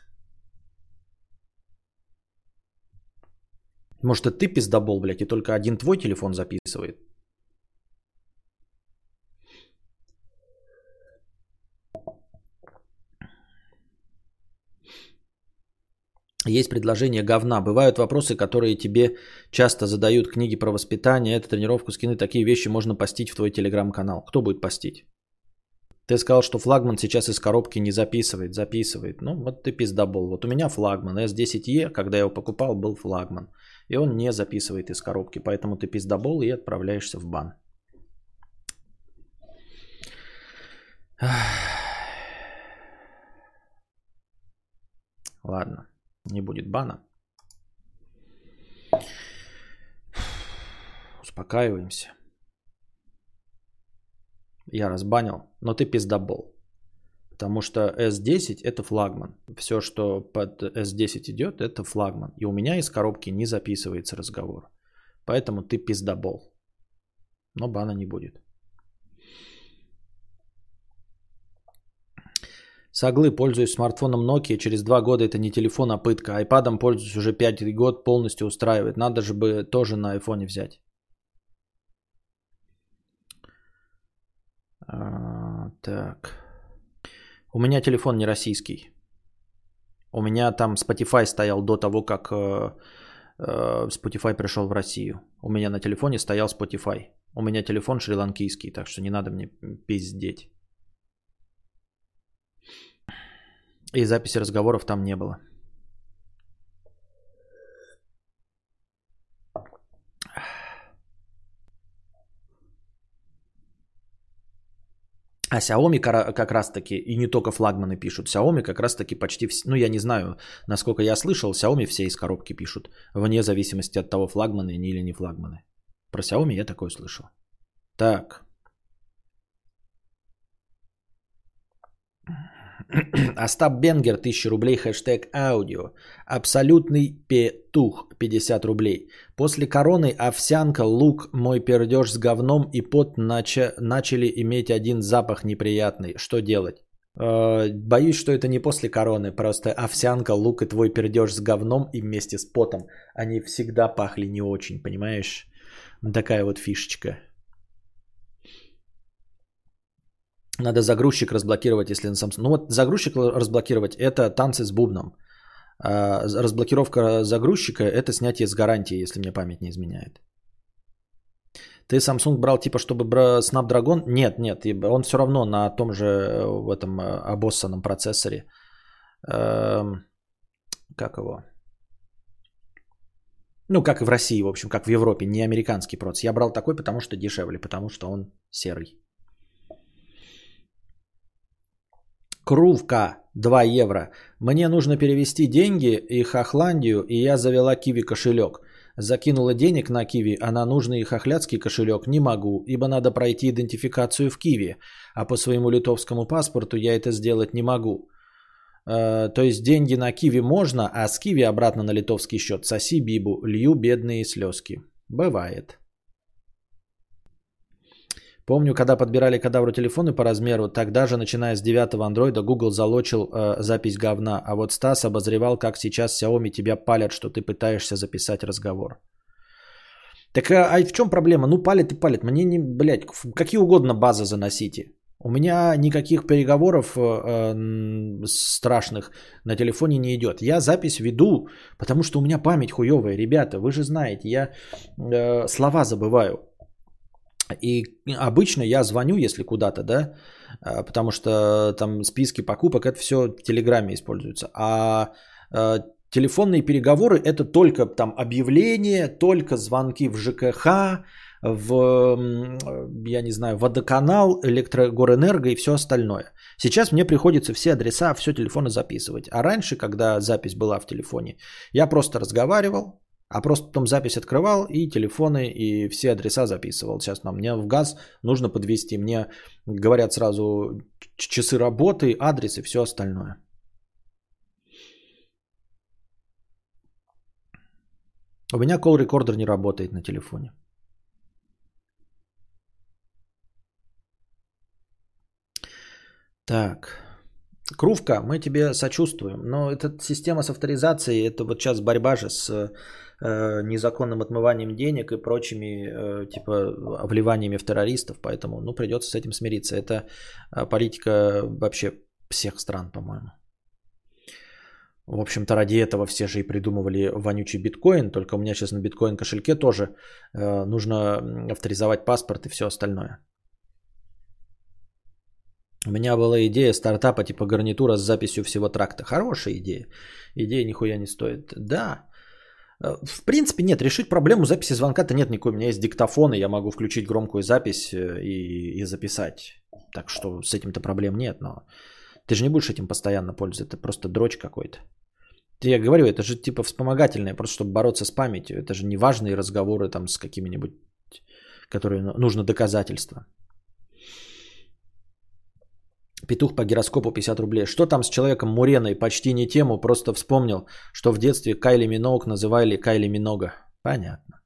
Может, это ты пиздобол, блядь, и только один твой телефон записывает? Есть предложение говна. Бывают вопросы, которые тебе часто задают книги про воспитание. Это тренировку скины. Такие вещи можно постить в твой телеграм-канал. Кто будет постить? Ты сказал, что флагман сейчас из коробки не записывает. Записывает. Ну, вот ты пиздобол. Вот у меня флагман S10E, когда я его покупал, был флагман. И он не записывает из коробки. Поэтому ты пиздобол и отправляешься в бан. Ладно. Не будет бана. Успокаиваемся. Я разбанил, но ты пиздобол. Потому что S10 это флагман. Все, что под S10 идет, это флагман. И у меня из коробки не записывается разговор. Поэтому ты пиздобол. Но бана не будет. Соглы, пользуюсь смартфоном Nokia, через два года это не телефон, а пытка. Айпадом пользуюсь уже пятый год, полностью устраивает. Надо же бы тоже на айфоне взять. А, так. У меня телефон не российский. У меня там Spotify стоял до того, как э, э, Spotify пришел в Россию. У меня на телефоне стоял Spotify. У меня телефон шри-ланкийский, так что не надо мне пиздеть. И записи разговоров там не было. А Xiaomi как раз таки, и не только флагманы пишут, Xiaomi как раз таки почти, все, ну я не знаю, насколько я слышал, Xiaomi все из коробки пишут, вне зависимости от того, флагманы они или не флагманы. Про Xiaomi я такое слышал. Так. Остап Бенгер, 1000 рублей, хэштег аудио. Абсолютный петух, 50 рублей. После короны овсянка, лук, мой пердеж с говном и пот нача- начали иметь один запах неприятный. Что делать? Э, боюсь, что это не после короны, просто овсянка, лук и твой пердеж с говном и вместе с потом, они всегда пахли не очень, понимаешь? Такая вот фишечка. Надо загрузчик разблокировать, если на Samsung. Ну вот загрузчик разблокировать это танцы с бубном. А разблокировка загрузчика это снятие с гарантии, если мне память не изменяет. Ты Samsung брал типа, чтобы Snapdragon? Нет, нет, он все равно на том же э, в этом э, обоссанном процессоре. Эм, как его? Ну, как и в России, в общем, как в Европе, не американский процесс. Я брал такой, потому что дешевле, потому что он серый. Крувка 2 евро. Мне нужно перевести деньги и Хохландию, и я завела Киви кошелек. Закинула денег на Киви, а на нужный хохлядский кошелек не могу, ибо надо пройти идентификацию в Киви, а по своему литовскому паспорту я это сделать не могу. Э, то есть деньги на Киви можно, а с Киви обратно на литовский счет. Соси Бибу, лью бедные слезки. Бывает. Помню, когда подбирали кадавру телефоны по размеру, тогда же, начиная с 9 андроида, Google залочил э, запись говна. А вот Стас обозревал, как сейчас Xiaomi тебя палят, что ты пытаешься записать разговор. Так а, а в чем проблема? Ну, палит и палит. Мне не, блядь, какие угодно базы заносите. У меня никаких переговоров э, э, страшных на телефоне не идет. Я запись веду, потому что у меня память хуевая. Ребята, вы же знаете, я э, слова забываю. И обычно я звоню, если куда-то, да, а, потому что там списки покупок, это все в Телеграме используется. А, а телефонные переговоры это только там объявления, только звонки в ЖКХ, в, я не знаю, водоканал, электрогорэнерго и все остальное. Сейчас мне приходится все адреса, все телефоны записывать. А раньше, когда запись была в телефоне, я просто разговаривал, а просто потом запись открывал и телефоны, и все адреса записывал. Сейчас нам мне в газ нужно подвести. Мне говорят сразу часы работы, адрес и все остальное. У меня call рекордер не работает на телефоне. Так. Крувка, мы тебе сочувствуем, но эта система с авторизацией, это вот сейчас борьба же с незаконным отмыванием денег и прочими э, типа вливаниями в террористов, поэтому ну придется с этим смириться. Это э, политика вообще всех стран, по-моему. В общем-то, ради этого все же и придумывали вонючий биткоин, только у меня сейчас на биткоин кошельке тоже э, нужно авторизовать паспорт и все остальное. У меня была идея стартапа типа гарнитура с записью всего тракта. Хорошая идея. Идея нихуя не стоит. Да. Э, в принципе, нет, решить проблему записи звонка-то нет никакой. У меня есть диктофон, и я могу включить громкую запись э, и, и записать. Так что с этим-то проблем нет, но ты же не будешь этим постоянно пользоваться, это просто дрочь какой-то. Я говорю, это же типа вспомогательное, просто чтобы бороться с памятью. Это же не важные разговоры там с какими-нибудь, которые нужно доказательства. Петух по гироскопу 50 рублей. Что там с человеком Муреной? Почти не тему, просто вспомнил, что в детстве Кайли Миног называли Кайли Минога. Понятно.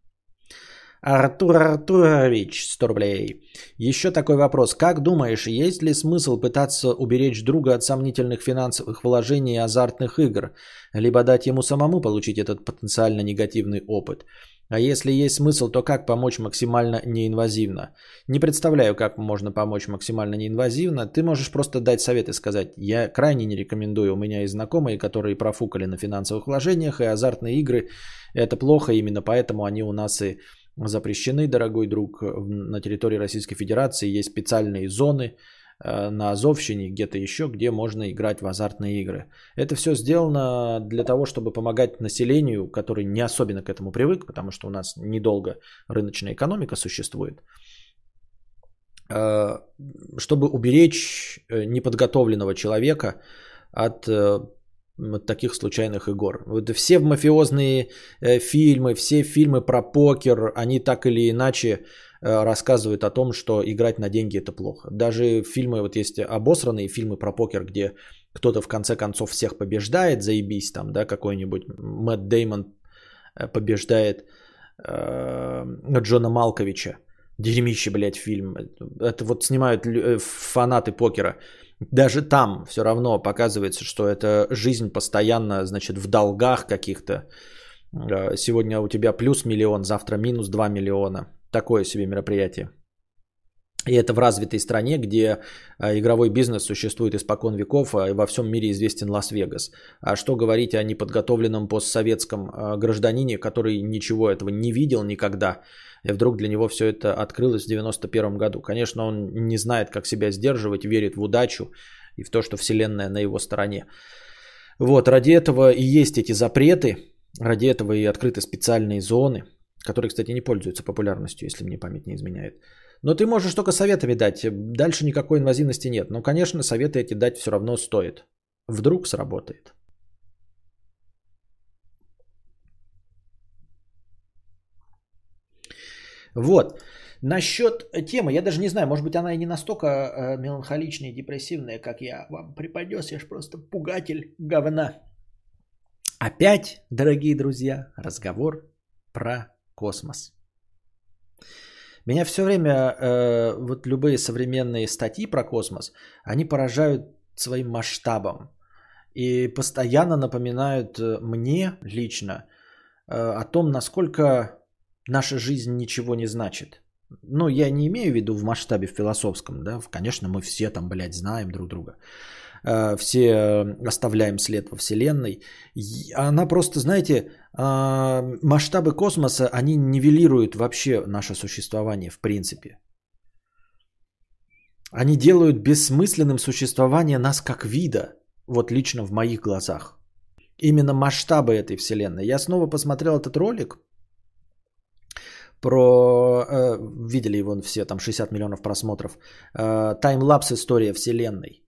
Артур Артурович, 100 рублей. Еще такой вопрос. Как думаешь, есть ли смысл пытаться уберечь друга от сомнительных финансовых вложений и азартных игр? Либо дать ему самому получить этот потенциально негативный опыт? А если есть смысл, то как помочь максимально неинвазивно? Не представляю, как можно помочь максимально неинвазивно. Ты можешь просто дать совет и сказать, я крайне не рекомендую. У меня есть знакомые, которые профукали на финансовых вложениях, и азартные игры – это плохо, именно поэтому они у нас и запрещены, дорогой друг. На территории Российской Федерации есть специальные зоны на Азовщине, где-то еще, где можно играть в азартные игры. Это все сделано для того, чтобы помогать населению, который не особенно к этому привык, потому что у нас недолго рыночная экономика существует э, чтобы уберечь э, неподготовленного человека от таких случайных игр. Вот все мафиозные э, фильмы, все фильмы про покер, они так или иначе э, рассказывают о том, что играть на деньги это плохо. Даже фильмы, вот есть обосранные фильмы про покер, где кто-то в конце концов всех побеждает, заебись там, да, какой-нибудь Мэтт Деймон э, побеждает э, Джона Малковича. Дерьмище, блядь, фильм. Это вот снимают фанаты покера. Даже там все равно показывается, что это жизнь постоянно, значит, в долгах каких-то. Э, сегодня у тебя плюс миллион, завтра минус 2 миллиона. Такое себе мероприятие. И это в развитой стране, где э, игровой бизнес существует испокон веков, а во всем мире известен Лас-Вегас. А что говорить о неподготовленном постсоветском э, гражданине, который ничего этого не видел никогда, и вдруг для него все это открылось в 91 году. Конечно, он не знает, как себя сдерживать, верит в удачу и в то, что Вселенная на его стороне. Вот, ради этого и есть эти запреты, ради этого и открыты специальные зоны, которые, кстати, не пользуются популярностью, если мне память не изменяет. Но ты можешь только советами дать, дальше никакой инвазивности нет. Но, конечно, советы эти дать все равно стоит. Вдруг сработает. Вот. Насчет темы, я даже не знаю, может быть, она и не настолько э, меланхоличная и депрессивная, как я вам преподнес, я ж просто пугатель говна. Опять, дорогие друзья, разговор про космос. Меня все время, э, вот любые современные статьи про космос, они поражают своим масштабом и постоянно напоминают э, мне лично э, о том, насколько наша жизнь ничего не значит. Ну, я не имею в виду в масштабе философском, да, конечно, мы все там, блядь, знаем друг друга, все оставляем след во Вселенной. Она просто, знаете, а, масштабы космоса, они нивелируют вообще наше существование в принципе. Они делают бессмысленным существование нас как вида, вот лично в моих глазах. Именно масштабы этой Вселенной. Я снова посмотрел этот ролик – про, э, видели его все, там 60 миллионов просмотров, э, таймлапс история Вселенной.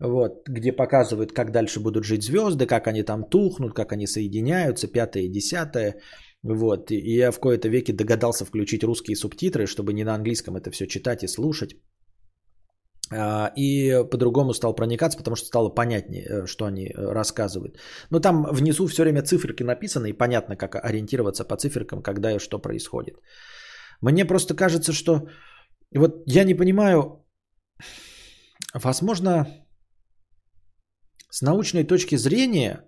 Вот, где показывают, как дальше будут жить звезды, как они там тухнут, как они соединяются, пятое и десятое. Вот, и я в кои-то веке догадался включить русские субтитры, чтобы не на английском это все читать и слушать. А, и по-другому стал проникаться, потому что стало понятнее, э, что они э, рассказывают. Но там внизу все время циферки написаны, и понятно, как ориентироваться по циферкам, когда и что происходит. Мне просто кажется, что вот я не понимаю, возможно, с научной точки зрения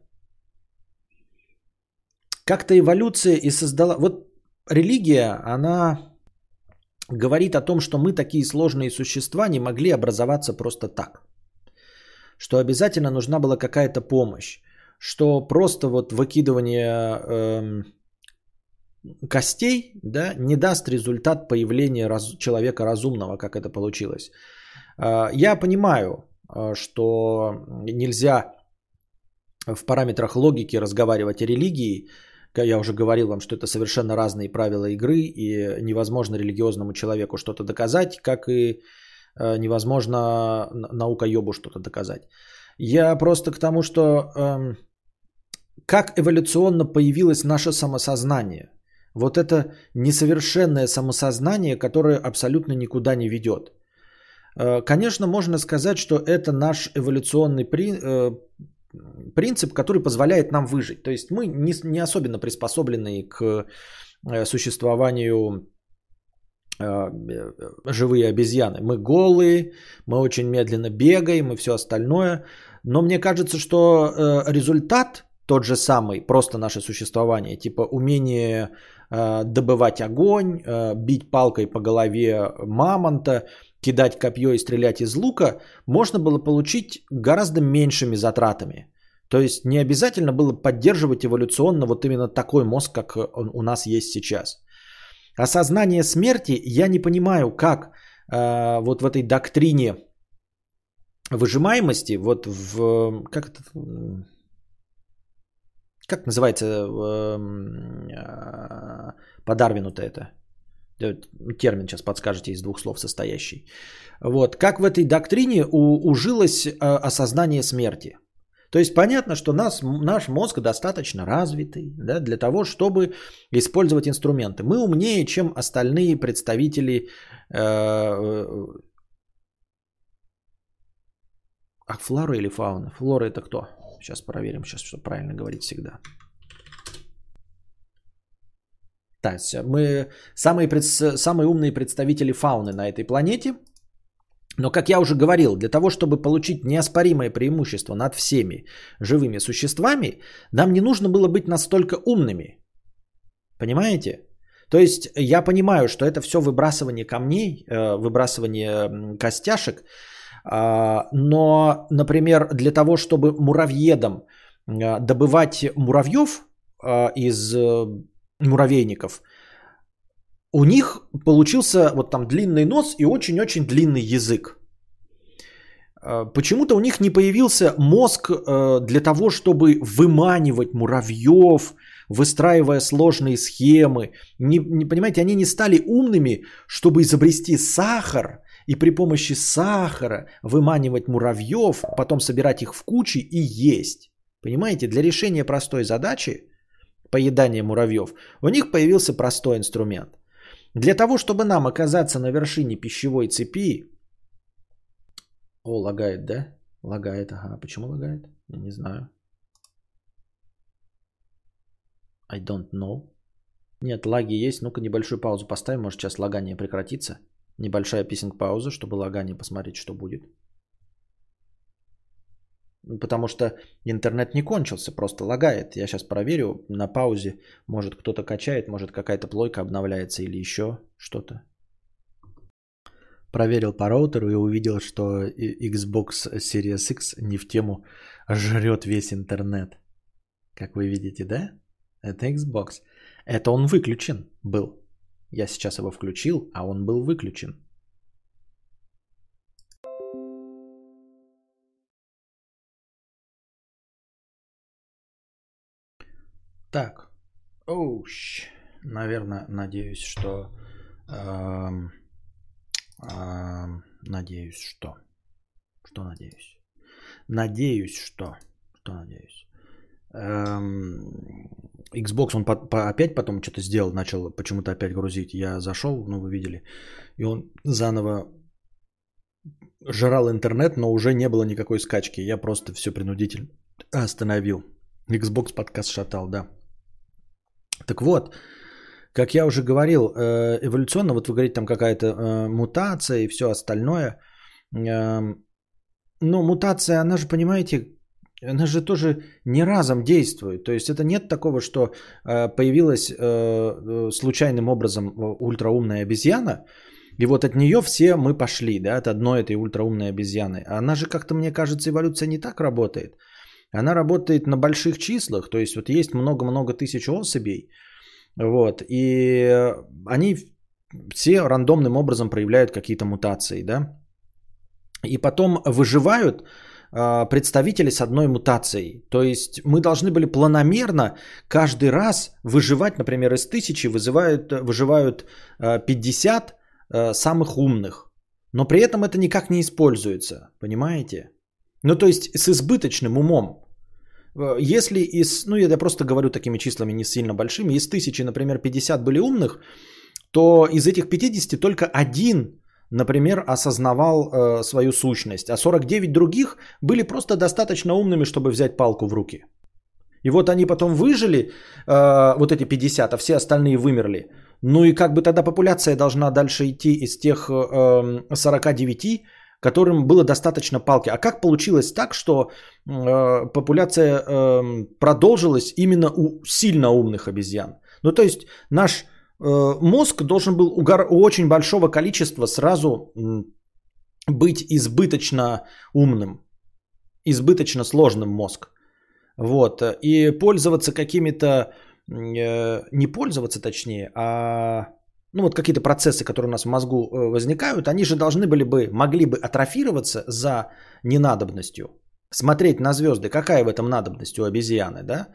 как-то эволюция и создала... Вот религия, она говорит о том, что мы такие сложные существа не могли образоваться просто так. Что обязательно нужна была какая-то помощь. Что просто вот выкидывание эм, костей да, не даст результат появления раз, человека разумного, как это получилось. Э, я понимаю, что нельзя в параметрах логики разговаривать о религии, я уже говорил вам, что это совершенно разные правила игры, и невозможно религиозному человеку что-то доказать, как и э, невозможно наукоебу что-то доказать. Я просто к тому, что эм, как эволюционно появилось наше самосознание. Вот это несовершенное самосознание, которое абсолютно никуда не ведет. Э, конечно, можно сказать, что это наш эволюционный э, принцип, который позволяет нам выжить. То есть мы не, особенно приспособлены к э, существованию живые обезьяны. Мы голые, мы очень медленно бегаем и все остальное. Но мне кажется, что результат тот же самый, просто наше существование, типа умение добывать огонь, бить палкой по голове мамонта, кидать копье и стрелять из лука, можно было получить гораздо меньшими затратами. То есть не обязательно было поддерживать эволюционно вот именно такой мозг, как он у нас есть сейчас. Осознание смерти я не понимаю, как э, вот в этой доктрине выжимаемости, вот в как это как называется э, э, по Дарвину-то это? Термин сейчас подскажете из двух слов состоящий. Вот. Как в этой доктрине у, ужилось э, осознание смерти? То есть понятно, что нас, наш мозг достаточно развитый да, для того, чтобы использовать инструменты. Мы умнее, чем остальные представители... Э, э, а флора или фауна? Флора это кто? Сейчас проверим, сейчас что правильно говорить всегда. Есть мы самые, самые умные представители фауны на этой планете. Но, как я уже говорил, для того, чтобы получить неоспоримое преимущество над всеми живыми существами, нам не нужно было быть настолько умными. Понимаете? То есть я понимаю, что это все выбрасывание камней, э, выбрасывание костяшек, а, но, например, для того, чтобы муравьедам э, добывать муравьев э, из муравейников, у них получился вот там длинный нос и очень-очень длинный язык. А, почему-то у них не появился мозг э, для того, чтобы выманивать муравьев, выстраивая сложные схемы. Не, не понимаете, они не стали умными, чтобы изобрести сахар и при помощи сахара выманивать муравьев, потом собирать их в кучи и есть. Понимаете, для решения простой задачи поедания муравьев, у них появился простой инструмент. Для того, чтобы нам оказаться на вершине пищевой цепи... О, лагает, да? Лагает, ага. Почему лагает? Я не знаю. I don't know. Нет, лаги есть. Ну-ка небольшую паузу поставим. Может сейчас лагание прекратится. Небольшая писинг пауза, чтобы лагание посмотреть, что будет. Потому что интернет не кончился, просто лагает. Я сейчас проверю на паузе. Может кто-то качает, может какая-то плойка обновляется или еще что-то. Проверил по роутеру и увидел, что Xbox Series X не в тему жрет весь интернет. Как вы видите, да? Это Xbox. Это он выключен был. Я сейчас его включил, а он был выключен. Так. Оуш. Наверное, надеюсь, что... Эм, эм, надеюсь, что... Что надеюсь? Надеюсь, что... Что надеюсь? Эм, Xbox он по, по, опять потом что-то сделал, начал почему-то опять грузить. Я зашел, ну вы видели, и он заново жрал интернет, но уже не было никакой скачки. Я просто все принудительно остановил. Xbox подкаст шатал, да. Так вот, как я уже говорил, э, эволюционно, вот вы говорите, там какая-то э, мутация и все остальное. Эм, но мутация, она же, понимаете, она же тоже не разом действует. То есть это нет такого, что э, появилась случайным образом ультраумная обезьяна, и вот от нее все мы пошли, да, от одной этой ультраумной обезьяны. Она же как-то, мне кажется, эволюция не так работает. Она работает на больших числах, то есть вот есть много-много тысяч особей, вот, и они все рандомным образом проявляют какие-то мутации, да, и потом выживают а, представители с одной мутацией. То есть мы должны были планомерно каждый раз выживать, например, из тысячи вызывают, выживают 50 а, самых умных. Но при этом это никак не используется, понимаете? Ну то есть с избыточным умом. Если из, ну я просто говорю такими числами не сильно большими, из тысячи, например, 50 были умных, то из этих 50 только один например, осознавал э, свою сущность, а 49 других были просто достаточно умными, чтобы взять палку в руки. И вот они потом выжили, э, вот эти 50, а все остальные вымерли. Ну и как бы тогда популяция должна дальше идти из тех э, 49, которым было достаточно палки. А как получилось так, что э, популяция э, продолжилась именно у сильно умных обезьян? Ну то есть наш Э, мозг должен был у очень большого количества сразу быть избыточно умным, избыточно сложным мозг. Вот. И пользоваться какими-то, э, не пользоваться точнее, а ну вот какие-то процессы, которые у нас в мозгу э, возникают, они же должны были бы, могли бы атрофироваться за ненадобностью. Смотреть на звезды, какая в этом надобность у обезьяны, да?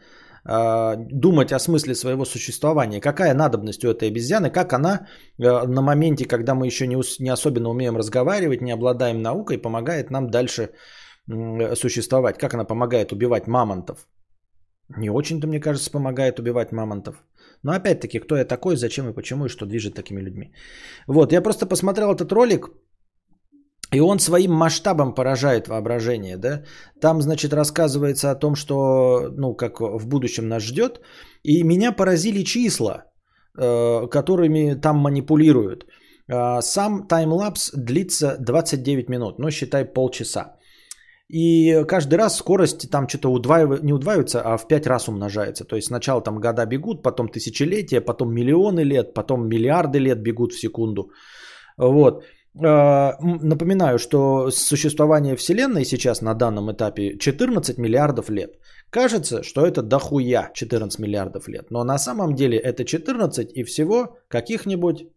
А, думать о смысле своего существования. Какая надобность у этой обезьяны, как она э, на моменте, когда мы еще не, не особенно умеем разговаривать, не обладаем наукой, помогает нам дальше существовать. Как она помогает убивать мамонтов. Не очень-то, мне кажется, помогает убивать мамонтов. Но опять-таки, кто я такой, зачем и почему, и что движет такими людьми. Вот, я просто посмотрел этот ролик, и он своим масштабом поражает воображение, да. Там, значит, рассказывается о том, что, ну, как в будущем нас ждет. И меня поразили числа, э, которыми там манипулируют. Э, сам таймлапс длится 29 минут, ну, считай полчаса. И каждый раз скорость там что-то удваивается, не удваивается, а в 5 раз умножается. То есть сначала там года бегут, потом тысячелетия, потом миллионы лет, потом миллиарды лет бегут в секунду. Вот. А, напоминаю, что существование Вселенной сейчас на данном этапе 14 миллиардов лет. Кажется, что это дохуя 14 миллиардов лет. Но на самом деле это 14 и всего каких-нибудь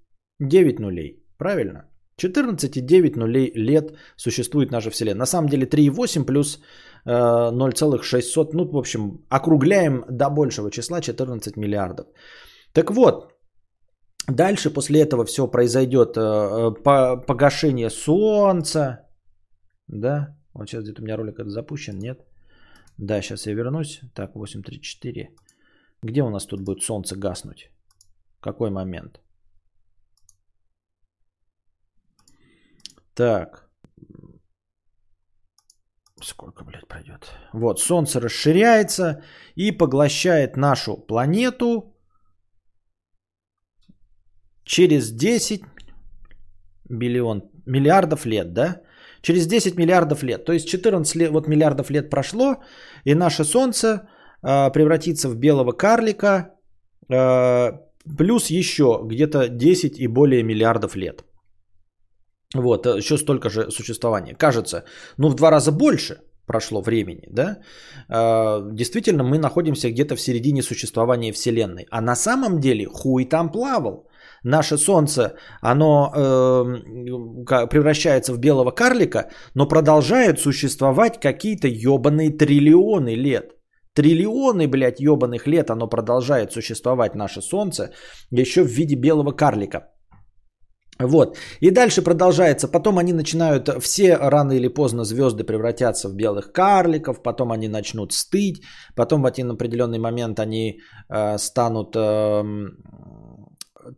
9 нулей. Правильно? 14 и 9 нулей лет существует наша Вселенная. На самом деле 3,8 плюс 0,6, ну, в общем, округляем до большего числа 14 миллиардов. Так вот, Дальше после этого все произойдет э, э, погашение солнца. Да, вот сейчас где-то у меня ролик это запущен, нет? Да, сейчас я вернусь. Так, 8.34. Где у нас тут будет солнце гаснуть? Какой момент? Так. Сколько, блядь, пройдет? Вот, солнце расширяется и поглощает нашу планету через 10 миллион, миллиардов лет, да? Через 10 миллиардов лет. То есть 14 лет, вот миллиардов лет прошло, и наше Солнце э, превратится в белого карлика, э, плюс еще где-то 10 и более миллиардов лет. Вот, э, еще столько же существования. Кажется, ну в два раза больше прошло времени, да? Э, действительно, мы находимся где-то в середине существования Вселенной. А на самом деле хуй там плавал наше Солнце, оно э, превращается в белого карлика, но продолжает существовать какие-то ебаные триллионы лет. Триллионы, блядь, ебаных лет оно продолжает существовать, наше Солнце, еще в виде белого карлика. Вот. И дальше продолжается. Потом они начинают, все рано или поздно звезды превратятся в белых карликов, потом они начнут стыть, потом в один определенный момент они э, станут э,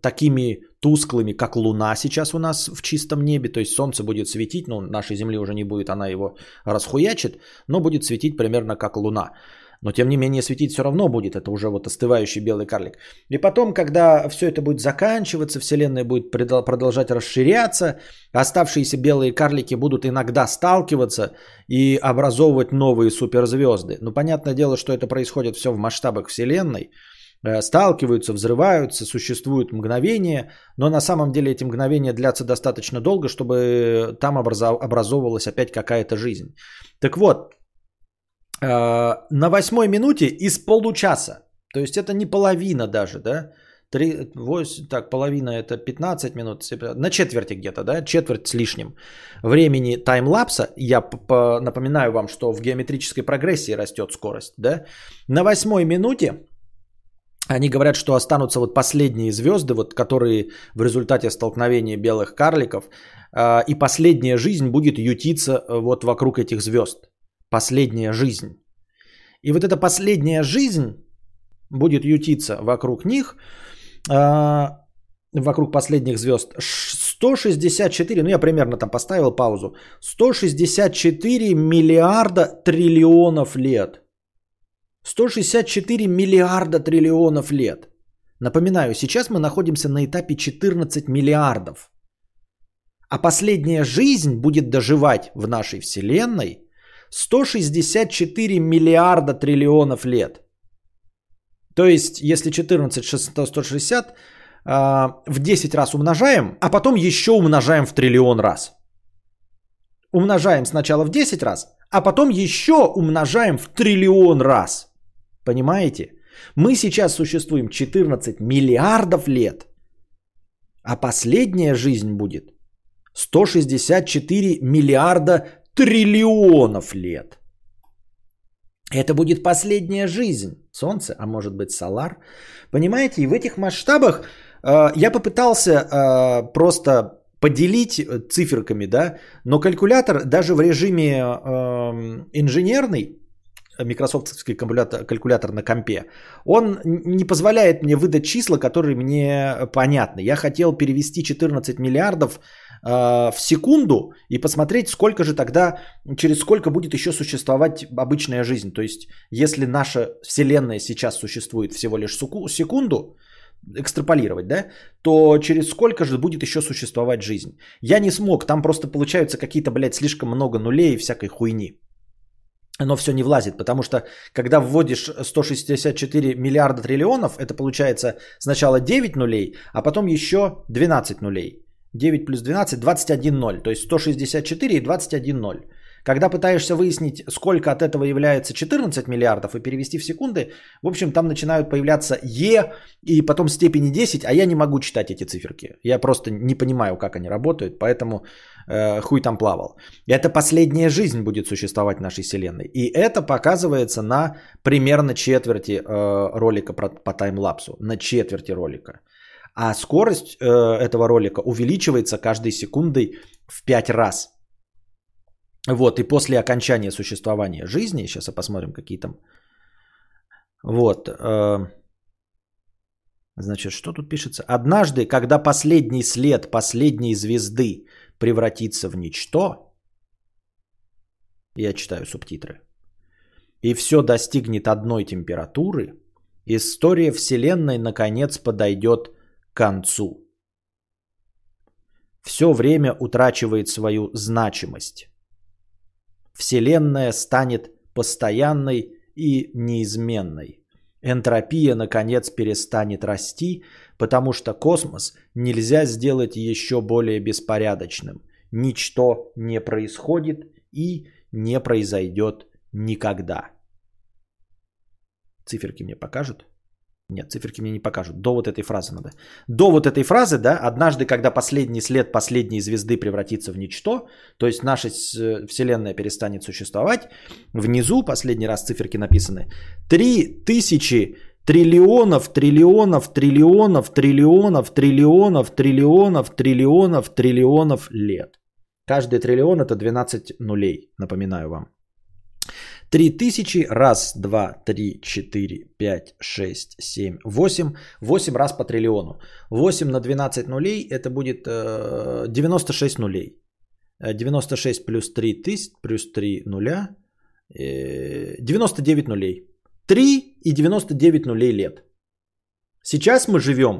такими тусклыми, как Луна сейчас у нас в чистом небе, то есть Солнце будет светить, ну, нашей Земли уже не будет, она его расхуячит, но будет светить примерно как Луна. Но тем не менее светить все равно будет. Это уже вот остывающий белый карлик. И потом, когда все это будет заканчиваться, Вселенная будет продолжать расширяться, оставшиеся белые карлики будут иногда сталкиваться и образовывать новые суперзвезды. Ну, понятное дело, что это происходит все в масштабах Вселенной. Э, сталкиваются, взрываются, существуют мгновения, но на самом деле эти мгновения длятся достаточно долго, чтобы там образовывалась опять какая-то жизнь. Так вот, на восьмой минуте из получаса, то есть это не половина даже, да, 3, 8, так, половина это 15 минут, на четверти где-то, да, четверть с лишним времени таймлапса, я напоминаю вам, что в геометрической прогрессии растет скорость, да, на восьмой минуте они говорят, что останутся вот последние звезды, вот, которые в результате столкновения белых карликов, э, и последняя жизнь будет ютиться э, вот вокруг этих звезд. Последняя жизнь. И вот эта последняя жизнь будет ютиться вокруг них, э, вокруг последних звезд. 164, ну я примерно там поставил паузу, 164 миллиарда триллионов лет – 164 миллиарда триллионов лет. Напоминаю, сейчас мы находимся на этапе 14 миллиардов. А последняя жизнь будет доживать в нашей Вселенной 164 миллиарда триллионов лет. То есть, если 14, 160, а, в 10 раз умножаем, а потом еще умножаем в триллион раз. Умножаем сначала в 10 раз, а потом еще умножаем в триллион раз. Понимаете? Мы сейчас существуем 14 миллиардов лет, а последняя жизнь будет 164 миллиарда триллионов лет. Это будет последняя жизнь. Солнце, а может быть Солар. Понимаете, и в этих масштабах э, я попытался э, просто поделить циферками, да, но калькулятор даже в режиме э, инженерный микрософтовский калькулятор, калькулятор на компе, он не позволяет мне выдать числа, которые мне понятны. Я хотел перевести 14 миллиардов э, в секунду и посмотреть, сколько же тогда, через сколько будет еще существовать обычная жизнь. То есть, если наша Вселенная сейчас существует всего лишь секунду, экстраполировать, да, то через сколько же будет еще существовать жизнь? Я не смог, там просто получаются какие-то, блядь, слишком много нулей и всякой хуйни оно все не влазит, потому что когда вводишь 164 миллиарда триллионов, это получается сначала 9 нулей, а потом еще 12 нулей. 9 плюс 12, 21 ноль, то есть 164 и 21 ноль. Когда пытаешься выяснить, сколько от этого является 14 миллиардов и перевести в секунды, в общем, там начинают появляться Е и потом степени 10, а я не могу читать эти циферки. Я просто не понимаю, как они работают, поэтому э, хуй там плавал. Это последняя жизнь будет существовать в нашей Вселенной. И это показывается на примерно четверти э, ролика про, по таймлапсу. На четверти ролика. А скорость э, этого ролика увеличивается каждой секундой в 5 раз. Вот, и после окончания существования жизни, сейчас посмотрим, какие там. Вот. Э, значит, что тут пишется? Однажды, когда последний след последней звезды превратится в ничто, я читаю субтитры, и все достигнет одной температуры, история Вселенной наконец подойдет концу. Все время утрачивает свою значимость. Вселенная станет постоянной и неизменной. Энтропия, наконец, перестанет расти, потому что космос нельзя сделать еще более беспорядочным. Ничто не происходит и не произойдет никогда. Циферки мне покажут? Нет, циферки мне не покажут. До вот этой фразы надо. До вот этой фразы, да, однажды, когда последний след последней звезды превратится в ничто, то есть наша э, Вселенная перестанет существовать, внизу, последний раз циферки написаны, три тысячи триллионов, триллионов, триллионов, триллионов, триллионов, триллионов, триллионов, триллионов лет. Каждый триллион это 12 нулей, напоминаю вам. Три тысячи, раз, два, три, четыре, пять, шесть, семь, восемь. Восемь раз по триллиону. Восемь на 12 нулей это будет э, 96 нулей. 96 плюс 3 тысяч, плюс 3 нуля. Э, 99 нулей. 3 и 99 нулей лет. Сейчас мы живем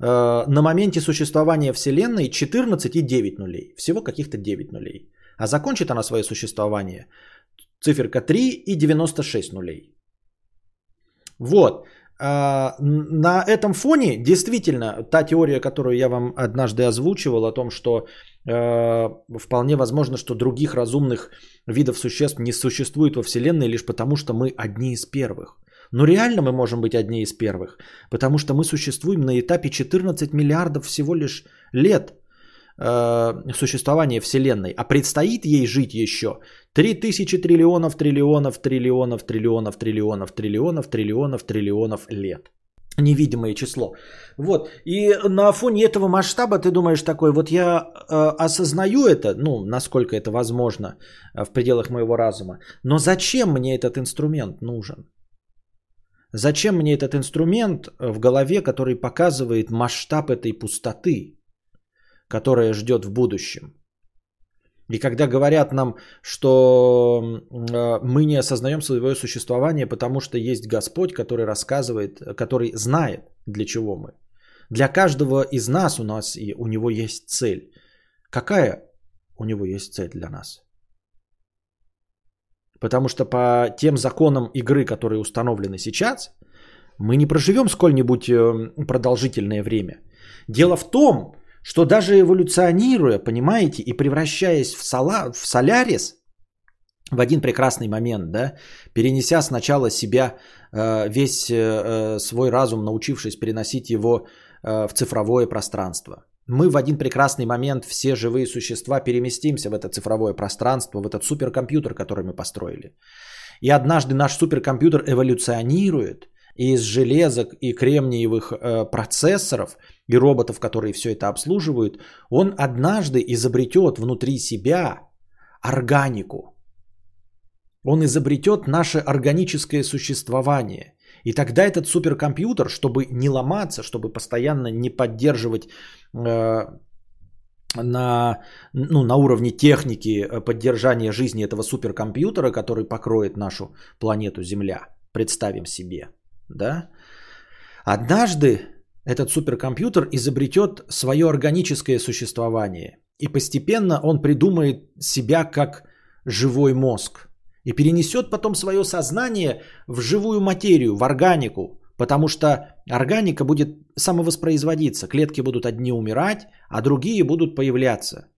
э, на моменте существования Вселенной 14 и 9 нулей. Всего каких-то 9 нулей. А закончит она свое существование циферка 3 и 96 нулей. Вот. А, на этом фоне действительно та теория, которую я вам однажды озвучивал о том, что э, вполне возможно, что других разумных видов существ не существует во Вселенной лишь потому, что мы одни из первых. Но реально мы можем быть одни из первых, потому что мы существуем на этапе 14 миллиардов всего лишь лет э, существования Вселенной, а предстоит ей жить еще 3000 триллионов, триллионов, триллионов, триллионов, триллионов, триллионов, триллионов, триллионов лет. Невидимое число. Вот. И на фоне этого масштаба ты думаешь такой, вот я э, осознаю это, ну, насколько это возможно э, в пределах моего разума, но зачем мне этот инструмент нужен? Зачем мне этот инструмент в голове, который показывает масштаб этой пустоты, которая ждет в будущем? И когда говорят нам, что э, мы не осознаем своего существования, потому что есть Господь, который рассказывает, который знает, для чего мы. Для каждого из нас у нас и у него есть цель. Какая у него есть цель для нас? Потому что по тем законам игры, которые установлены сейчас, мы не проживем сколь-нибудь э, продолжительное время. Дело в том, что даже эволюционируя, понимаете, и превращаясь в, сола, в солярис, в один прекрасный момент, да, перенеся сначала себя, э, весь э, свой разум, научившись переносить его в цифровое пространство. Мы в один прекрасный момент, все живые существа, переместимся в это цифровое пространство, в этот суперкомпьютер, который мы построили. И однажды наш суперкомпьютер эволюционирует из железок и кремниевых э, процессоров и роботов, которые все это обслуживают, он однажды изобретет внутри себя органику. Он изобретет наше органическое существование. И тогда этот суперкомпьютер, чтобы не ломаться, чтобы постоянно не поддерживать э, на, ну, на уровне техники э, поддержания жизни этого суперкомпьютера, который покроет нашу планету Земля, представим себе – да, однажды этот суперкомпьютер изобретет свое органическое существование. И постепенно он придумает себя как живой мозг. И перенесет потом свое сознание в живую материю, в органику. Потому что органика будет самовоспроизводиться. Клетки будут одни умирать, а другие будут появляться.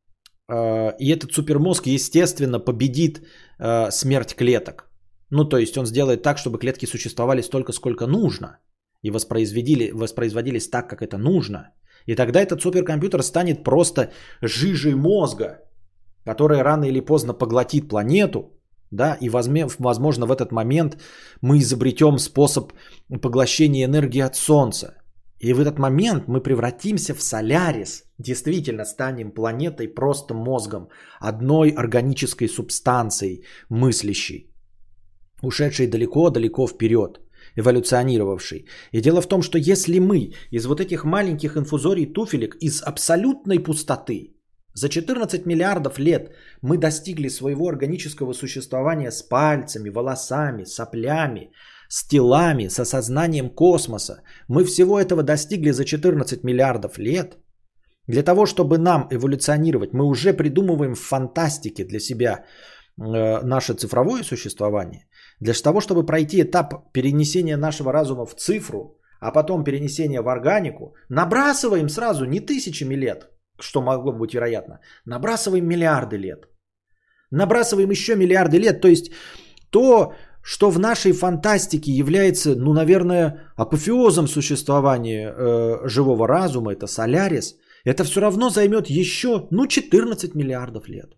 Э, и этот супермозг, естественно, победит э, смерть клеток. Ну, то есть он сделает так, чтобы клетки существовали столько, сколько нужно. И воспроизводили, воспроизводились так, как это нужно. И тогда этот суперкомпьютер станет просто жижей мозга, которая рано или поздно поглотит планету. Да, и возможно в этот момент мы изобретем способ поглощения энергии от Солнца. И в этот момент мы превратимся в Солярис, действительно станем планетой просто мозгом, одной органической субстанцией мыслящей ушедший далеко-далеко вперед, эволюционировавший. И дело в том, что если мы из вот этих маленьких инфузорий туфелек, из абсолютной пустоты, за 14 миллиардов лет мы достигли своего органического существования с пальцами, волосами, соплями, с телами, с осознанием космоса. Мы всего этого достигли за 14 миллиардов лет. Для того, чтобы нам эволюционировать, мы уже придумываем в фантастике для себя э, наше цифровое существование. Для того, чтобы пройти этап перенесения нашего разума в цифру, а потом перенесения в органику, набрасываем сразу не тысячами лет, что могло быть вероятно, набрасываем миллиарды лет. Набрасываем еще миллиарды лет, то есть то, что в нашей фантастике является, ну, наверное, апофеозом существования э, живого разума, это Солярис, это все равно займет еще, ну, 14 миллиардов лет.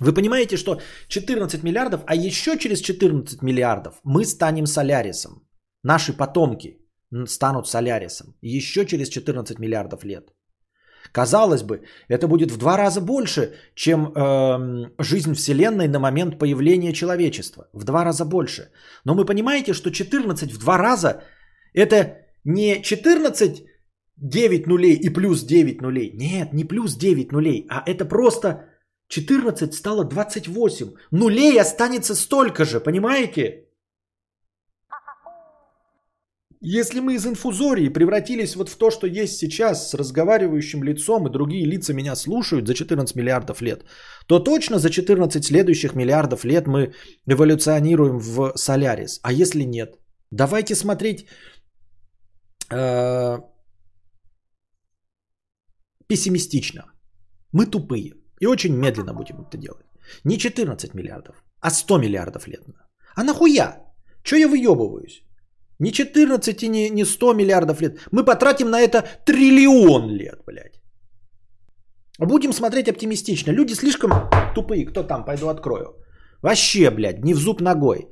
Вы понимаете, что 14 миллиардов, а еще через 14 миллиардов мы станем Солярисом. Наши потомки станут Солярисом. Еще через 14 миллиардов лет. Казалось бы, это будет в два раза больше, чем э, жизнь Вселенной на момент появления человечества. В два раза больше. Но вы понимаете, что 14 в два раза это не 14 9 нулей и плюс 9 нулей. Нет, не плюс 9 нулей, а это просто 14 стало 28. Нулей останется столько же, понимаете? Если мы из инфузории превратились вот в то, что есть сейчас с разговаривающим лицом, и другие лица меня слушают за 14 миллиардов лет, то точно за 14 следующих миллиардов лет мы эволюционируем в Солярис. А если нет? Давайте смотреть э, пессимистично. Мы тупые. И очень медленно будем это делать. Не 14 миллиардов, а 100 миллиардов лет. А нахуя? Че я выебываюсь? Не 14 и не, не 100 миллиардов лет. Мы потратим на это триллион лет, блядь. Будем смотреть оптимистично. Люди слишком тупые. Кто там? Пойду открою. Вообще, блядь, не в зуб ногой.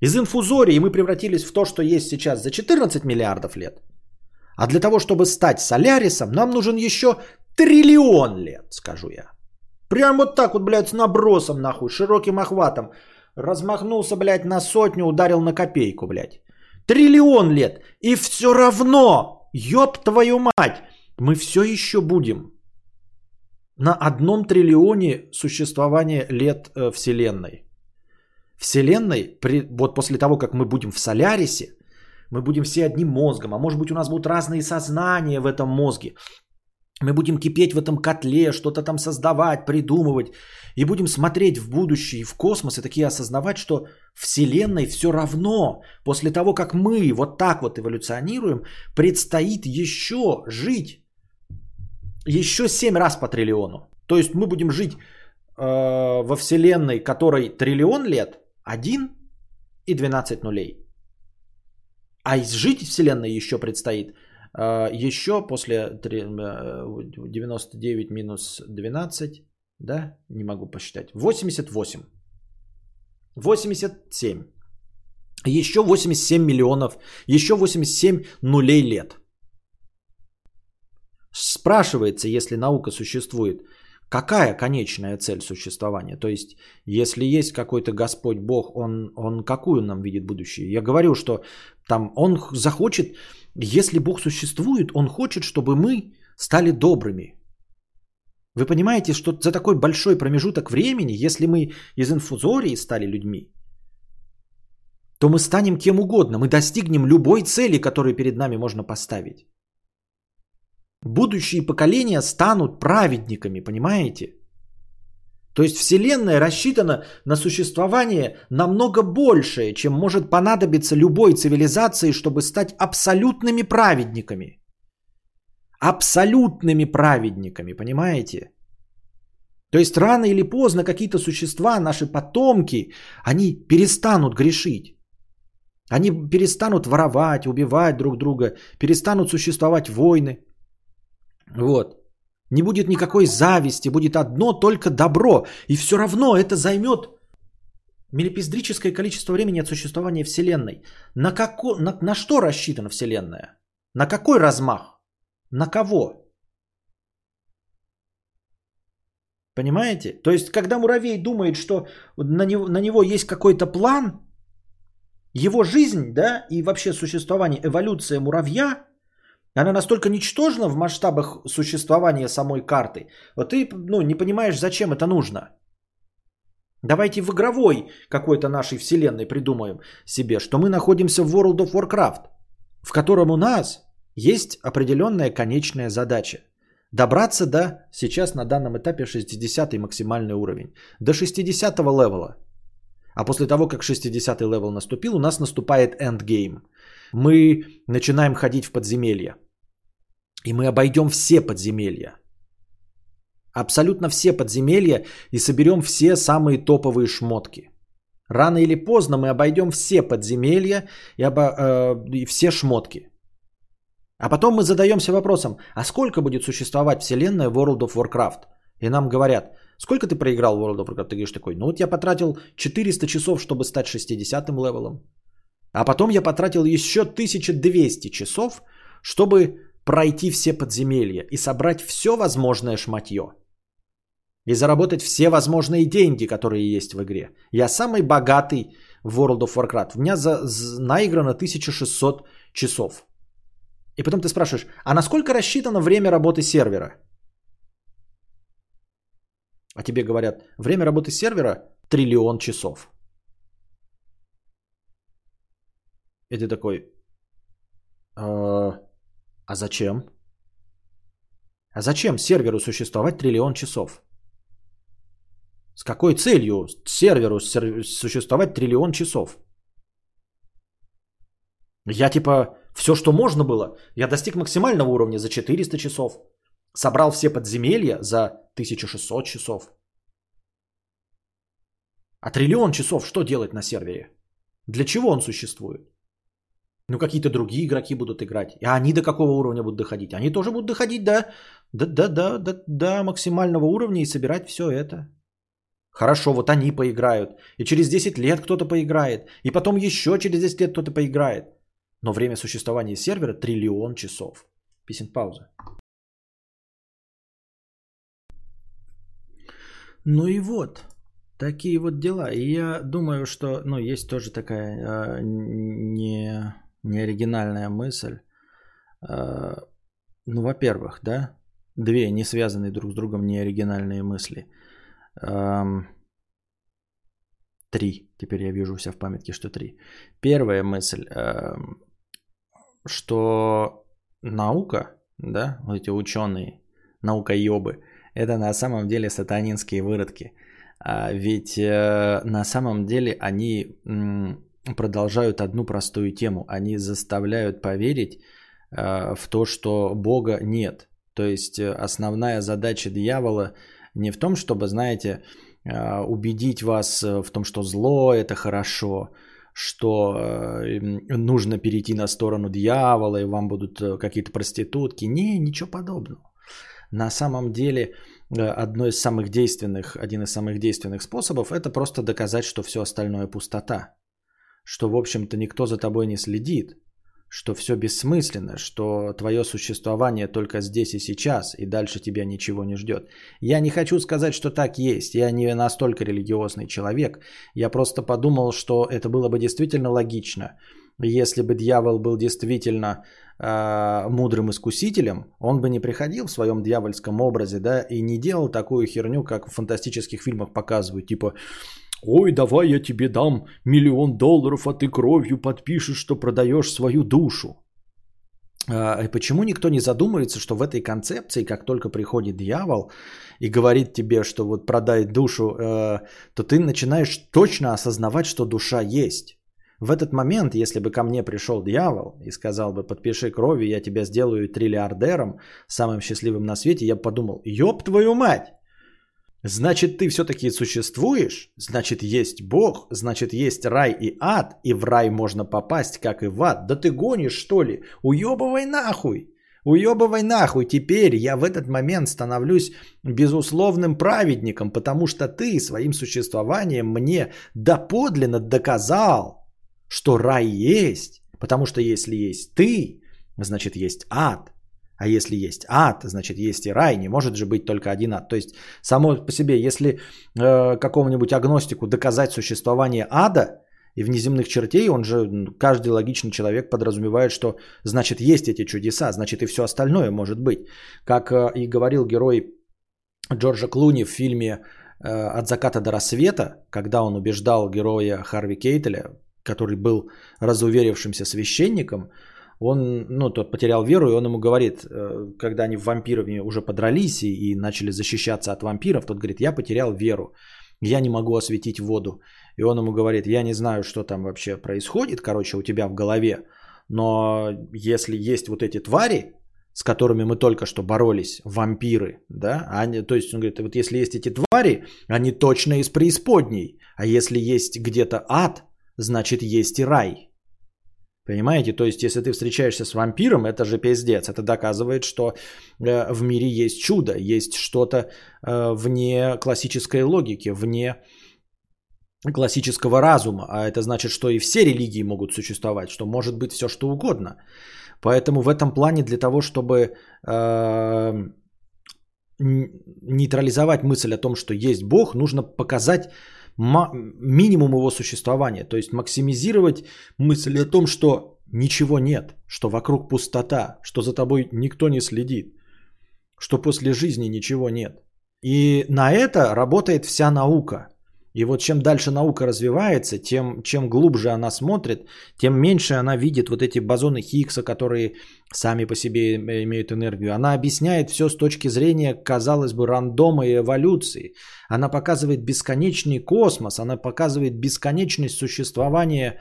Из инфузории мы превратились в то, что есть сейчас за 14 миллиардов лет. А для того, чтобы стать Солярисом, нам нужен еще триллион лет, скажу я. Прям вот так вот, блядь, с набросом, нахуй, широким охватом. Размахнулся, блядь, на сотню, ударил на копейку, блядь. Триллион лет. И все равно, ёб твою мать, мы все еще будем на одном триллионе существования лет э, Вселенной. Вселенной, при, вот после того, как мы будем в Солярисе, мы будем все одним мозгом, а может быть у нас будут разные сознания в этом мозге. Мы будем кипеть в этом котле, что-то там создавать, придумывать. И будем смотреть в будущее в космос и такие осознавать, что Вселенной все равно, после того, как мы вот так вот эволюционируем, предстоит еще жить еще 7 раз по триллиону. То есть мы будем жить э, во Вселенной, которой триллион лет, 1 и 12 нулей. А жить Вселенной еще предстоит еще после 99 э, минус 12, да, не могу посчитать, 88. 87. Еще 87 миллионов, еще 87 нулей лет. Спрашивается, если наука существует, какая конечная цель существования? То есть, если есть какой-то Господь Бог, он, он какую нам видит будущее? Я говорю, что там он захочет если Бог существует, Он хочет, чтобы мы стали добрыми. Вы понимаете, что за такой большой промежуток времени, если мы из инфузории стали людьми, то мы станем кем угодно, мы достигнем любой цели, которую перед нами можно поставить. Будущие поколения станут праведниками, понимаете? То есть Вселенная рассчитана на существование намного большее, чем может понадобиться любой цивилизации, чтобы стать абсолютными праведниками. Абсолютными праведниками, понимаете? То есть рано или поздно какие-то существа, наши потомки, они перестанут грешить. Они перестанут воровать, убивать друг друга, перестанут существовать войны. Вот. Не будет никакой зависти, будет одно только добро. И все равно это займет милипиздрическое количество времени от существования Вселенной. На, како, на, на что рассчитана Вселенная? На какой размах? На кого? Понимаете? То есть, когда муравей думает, что на него, на него есть какой-то план, его жизнь, да, и вообще существование, эволюция муравья – она настолько ничтожна в масштабах существования самой карты. Вот ты ну, не понимаешь, зачем это нужно. Давайте в игровой какой-то нашей вселенной придумаем себе, что мы находимся в World of Warcraft, в котором у нас есть определенная конечная задача. Добраться до, сейчас на данном этапе 60 максимальный уровень, до 60 левела. А после того, как 60 левел наступил, у нас наступает endgame мы начинаем ходить в подземелья. И мы обойдем все подземелья. Абсолютно все подземелья и соберем все самые топовые шмотки. Рано или поздно мы обойдем все подземелья и, обо, э, и все шмотки. А потом мы задаемся вопросом, а сколько будет существовать вселенная World of Warcraft? И нам говорят, сколько ты проиграл World of Warcraft? Ты говоришь такой, ну вот я потратил 400 часов, чтобы стать 60 левелом. А потом я потратил еще 1200 часов, чтобы пройти все подземелья и собрать все возможное шматье. И заработать все возможные деньги, которые есть в игре. Я самый богатый в World of Warcraft. У меня за, за, наиграно 1600 часов. И потом ты спрашиваешь, а насколько рассчитано время работы сервера? А тебе говорят, время работы сервера триллион часов. И ты такой, а зачем? А зачем серверу существовать триллион часов? С какой целью серверу существовать триллион часов? Я типа все, что можно было, я достиг максимального уровня за 400 часов. Собрал все подземелья за 1600 часов. А триллион часов что делать на сервере? Для чего он существует? Ну, какие-то другие игроки будут играть. А они до какого уровня будут доходить? Они тоже будут доходить до, до, до, до, до, до максимального уровня и собирать все это. Хорошо, вот они поиграют. И через 10 лет кто-то поиграет. И потом еще через 10 лет кто-то поиграет. Но время существования сервера триллион часов. Писем пауза. Ну и вот. Такие вот дела. И я думаю, что ну, есть тоже такая э, не, неоригинальная мысль. Э, ну, во-первых, да, две не связанные друг с другом неоригинальные мысли – Три. Теперь я вижу у себя в памятке, что три. Первая мысль, что наука, да, вот эти ученые, наукоебы, это на самом деле сатанинские выродки. А ведь э, на самом деле они продолжают одну простую тему. Они заставляют поверить э, в то, что Бога нет. То есть э, основная задача дьявола не в том, чтобы, знаете, а, убедить вас э, в том, что зло это хорошо, что э, нужно перейти на сторону дьявола и вам будут э, какие-то проститутки. Не, ничего подобного. На самом деле, одно из самых действенных, один из самых действенных способов это просто доказать, что все остальное пустота. Что, в общем-то, никто за тобой не следит что все бессмысленно, что твое существование только здесь и сейчас, и дальше тебя ничего не ждет. Я не хочу сказать, что так есть. Я не настолько религиозный человек. Я просто подумал, что это было бы действительно логично. Если бы дьявол был действительно э, мудрым искусителем, он бы не приходил в своем дьявольском образе, да, и не делал такую херню, как в фантастических фильмах показывают, типа Ой, давай я тебе дам миллион долларов, а ты кровью подпишешь, что продаешь свою душу. А, и почему никто не задумывается, что в этой концепции, как только приходит дьявол и говорит тебе, что вот продай душу, э, то ты начинаешь точно осознавать, что душа есть. В этот момент, если бы ко мне пришел дьявол и сказал бы, подпиши кровью, я тебя сделаю триллиардером, самым счастливым на свете, я бы подумал, ёб твою мать, Значит, ты все-таки существуешь, значит, есть Бог, значит, есть рай и ад, и в рай можно попасть, как и в ад. Да ты гонишь, что ли? Уебывай нахуй! Уебывай нахуй! Теперь я в этот момент становлюсь безусловным праведником, потому что ты своим существованием мне доподлинно доказал, что рай есть. Потому что если есть ты, значит, есть ад. А если есть ад, значит есть и рай, не может же быть только один ад. То есть само по себе, если э, какому-нибудь агностику доказать существование ада и внеземных чертей, он же, каждый логичный человек подразумевает, что значит есть эти чудеса, значит и все остальное может быть. Как э, и говорил герой Джорджа Клуни в фильме э, «От заката до рассвета», когда он убеждал героя Харви Кейтеля, который был разуверившимся священником, он, ну, тот потерял веру, и он ему говорит, э, когда они в вампирами уже подрались и, и начали защищаться от вампиров, тот говорит, я потерял веру, я не могу осветить воду. И он ему говорит, я не знаю, что там вообще происходит, короче, у тебя в голове, но если есть вот эти твари, с которыми мы только что боролись, вампиры, да, они, то есть он говорит, вот если есть эти твари, они точно из преисподней, а если есть где-то ад, значит есть и рай. Понимаете? То есть, если ты встречаешься с вампиром, это же пиздец. Это доказывает, что э, в мире есть чудо, есть что-то э, вне классической логики, вне классического разума. А это значит, что и все религии могут существовать, что может быть все что угодно. Поэтому в этом плане для того, чтобы э, нейтрализовать мысль о том, что есть Бог, нужно показать минимум его существования. То есть максимизировать мысль о том, что ничего нет, что вокруг пустота, что за тобой никто не следит, что после жизни ничего нет. И на это работает вся наука. И вот чем дальше наука развивается, тем чем глубже она смотрит, тем меньше она видит вот эти бозоны Хиггса, которые сами по себе имеют энергию. Она объясняет все с точки зрения, казалось бы, рандома и эволюции. Она показывает бесконечный космос, она показывает бесконечность существования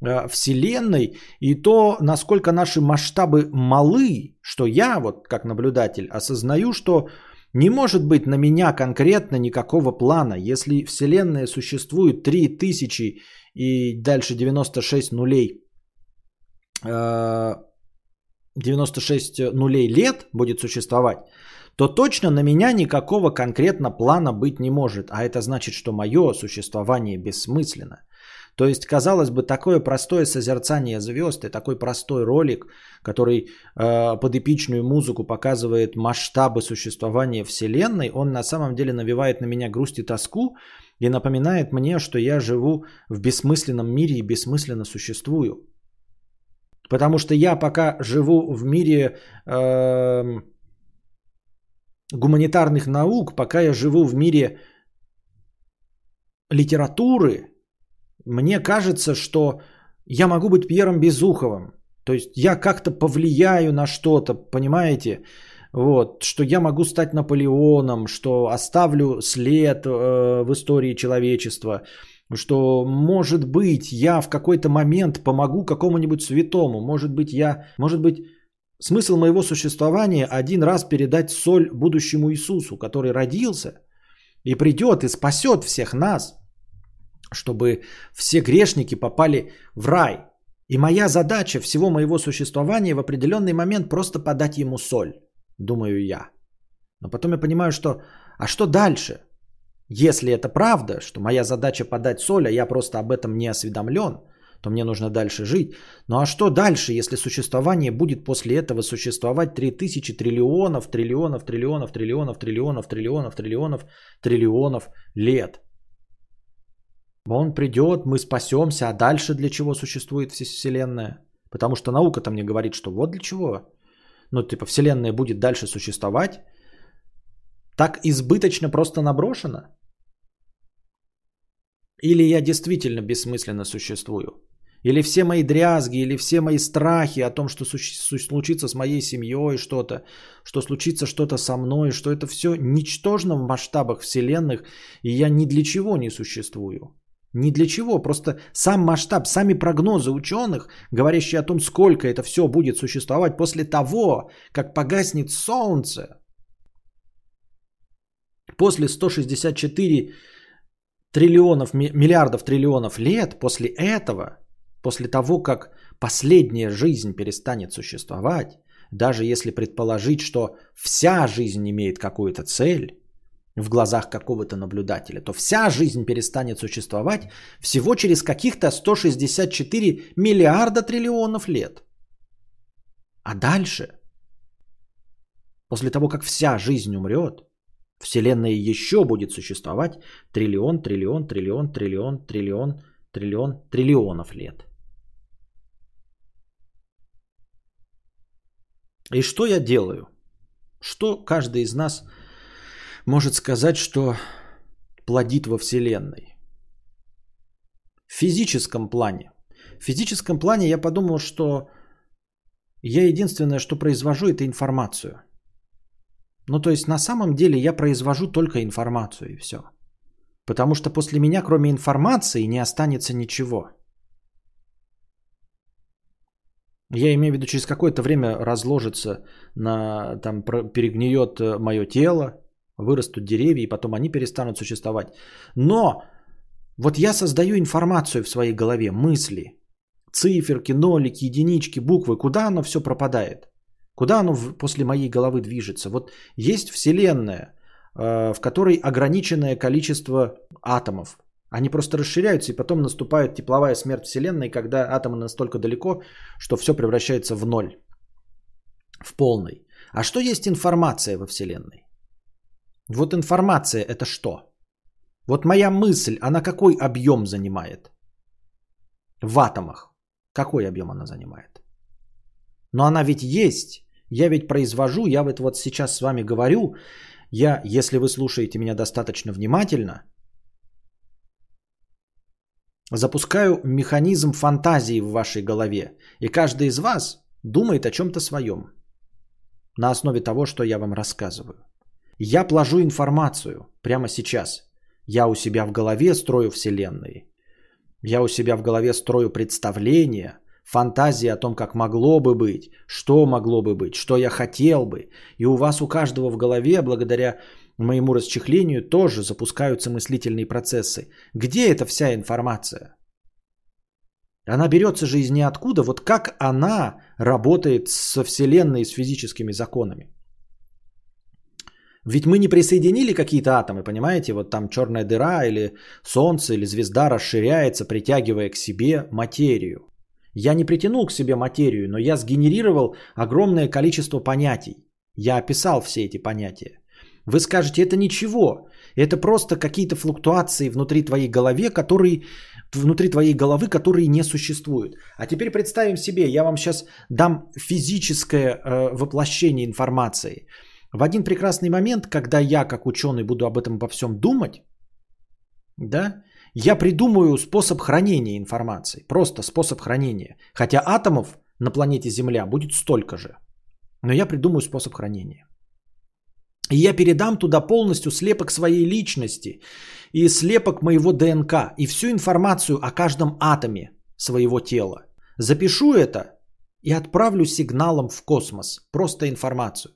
э, Вселенной и то, насколько наши масштабы малы, что я, вот как наблюдатель, осознаю, что не может быть на меня конкретно никакого плана. Если Вселенная существует 3000 и дальше 96 нулей, 96 э, нулей лет будет существовать, то точно на меня никакого конкретно плана быть не может. А это значит, что мое существование бессмысленно. То есть, казалось бы, такое простое созерцание звезд и такой простой ролик, который э, под эпичную музыку показывает масштабы существования Вселенной, он на самом деле навевает на меня грусть и тоску и напоминает мне, что я живу в бессмысленном мире и бессмысленно существую. Потому что я пока живу в мире э, гуманитарных наук, пока я живу в мире литературы, мне кажется, что я могу быть Пьером Безуховым. То есть я как-то повлияю на что-то, понимаете? Вот, что я могу стать Наполеоном, что оставлю след э, в истории человечества, что, может быть, я в какой-то момент помогу какому-нибудь святому, может быть, я, может быть, смысл моего существования один раз передать соль будущему Иисусу, который родился и придет и спасет всех нас – чтобы все грешники попали в рай. И моя задача всего моего существования в определенный момент просто подать ему соль, думаю я. Но потом я понимаю, что а что дальше? Если это правда, что моя задача подать соль, а я просто об этом не осведомлен, то мне нужно дальше жить. Ну а что дальше, если существование будет после этого существовать 3000 триллионов, триллионов, триллионов, триллионов, триллионов, триллионов, триллионов, триллионов лет? Он придет, мы спасемся, а дальше для чего существует Вселенная? Потому что наука-то мне говорит, что вот для чего. Ну, типа, Вселенная будет дальше существовать. Так избыточно просто наброшена? Или я действительно бессмысленно существую? Или все мои дрязги, или все мои страхи о том, что случится с моей семьей что-то, что случится что-то со мной, что это все ничтожно в масштабах вселенных, и я ни для чего не существую. Ни для чего, просто сам масштаб, сами прогнозы ученых, говорящие о том, сколько это все будет существовать после того, как погаснет Солнце. После 164 триллионов, миллиардов триллионов лет, после этого, после того, как последняя жизнь перестанет существовать, даже если предположить, что вся жизнь имеет какую-то цель, в глазах какого-то наблюдателя, то вся жизнь перестанет существовать всего через каких-то 164 миллиарда триллионов лет. А дальше, после того, как вся жизнь умрет, Вселенная еще будет существовать триллион, триллион, триллион, триллион, триллион, триллион, триллионов лет. И что я делаю? Что каждый из нас может сказать, что плодит во Вселенной. В физическом плане. В физическом плане я подумал, что я единственное, что произвожу, это информацию. Ну, то есть на самом деле я произвожу только информацию и все. Потому что после меня, кроме информации, не останется ничего. Я имею в виду, через какое-то время разложится, на, там перегниет э, мое тело, вырастут деревья, и потом они перестанут существовать. Но вот я создаю информацию в своей голове, мысли, циферки, нолики, единички, буквы, куда оно все пропадает? Куда оно после моей головы движется? Вот есть Вселенная, э, в которой ограниченное количество атомов. Они просто расширяются, и потом наступает тепловая смерть Вселенной, когда атомы настолько далеко, что все превращается в ноль, в полный. А что есть информация во Вселенной? Вот информация это что? Вот моя мысль, она какой объем занимает? В атомах. Какой объем она занимает? Но она ведь есть. Я ведь произвожу, я вот, вот сейчас с вами говорю. Я, если вы слушаете меня достаточно внимательно, запускаю механизм фантазии в вашей голове. И каждый из вас думает о чем-то своем на основе того, что я вам рассказываю. Я положу информацию прямо сейчас. Я у себя в голове строю вселенные. Я у себя в голове строю представления, фантазии о том, как могло бы быть, что могло бы быть, что я хотел бы. И у вас у каждого в голове, благодаря моему расчехлению, тоже запускаются мыслительные процессы. Где эта вся информация? Она берется же из ниоткуда. Вот как она работает со Вселенной, с физическими законами. Ведь мы не присоединили какие-то атомы, понимаете? Вот там черная дыра или солнце или звезда расширяется, притягивая к себе материю. Я не притянул к себе материю, но я сгенерировал огромное количество понятий. Я описал все эти понятия. Вы скажете, это ничего. Это просто какие-то флуктуации внутри твоей головы, которые, внутри твоей головы, которые не существуют. А теперь представим себе, я вам сейчас дам физическое э, воплощение информации. В один прекрасный момент, когда я как ученый буду об этом во всем думать, да, я придумаю способ хранения информации. Просто способ хранения. Хотя атомов на планете Земля будет столько же. Но я придумаю способ хранения. И я передам туда полностью слепок своей личности и слепок моего ДНК и всю информацию о каждом атоме своего тела. Запишу это и отправлю сигналом в космос. Просто информацию.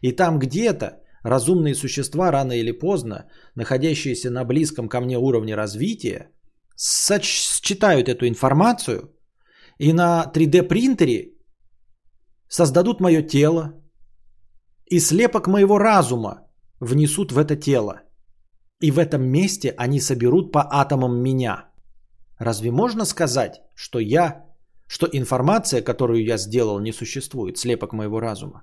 И там где-то разумные существа рано или поздно, находящиеся на близком ко мне уровне развития, считают эту информацию и на 3D принтере создадут мое тело, и слепок моего разума внесут в это тело. И в этом месте они соберут по атомам меня. Разве можно сказать, что я, что информация, которую я сделал, не существует, слепок моего разума?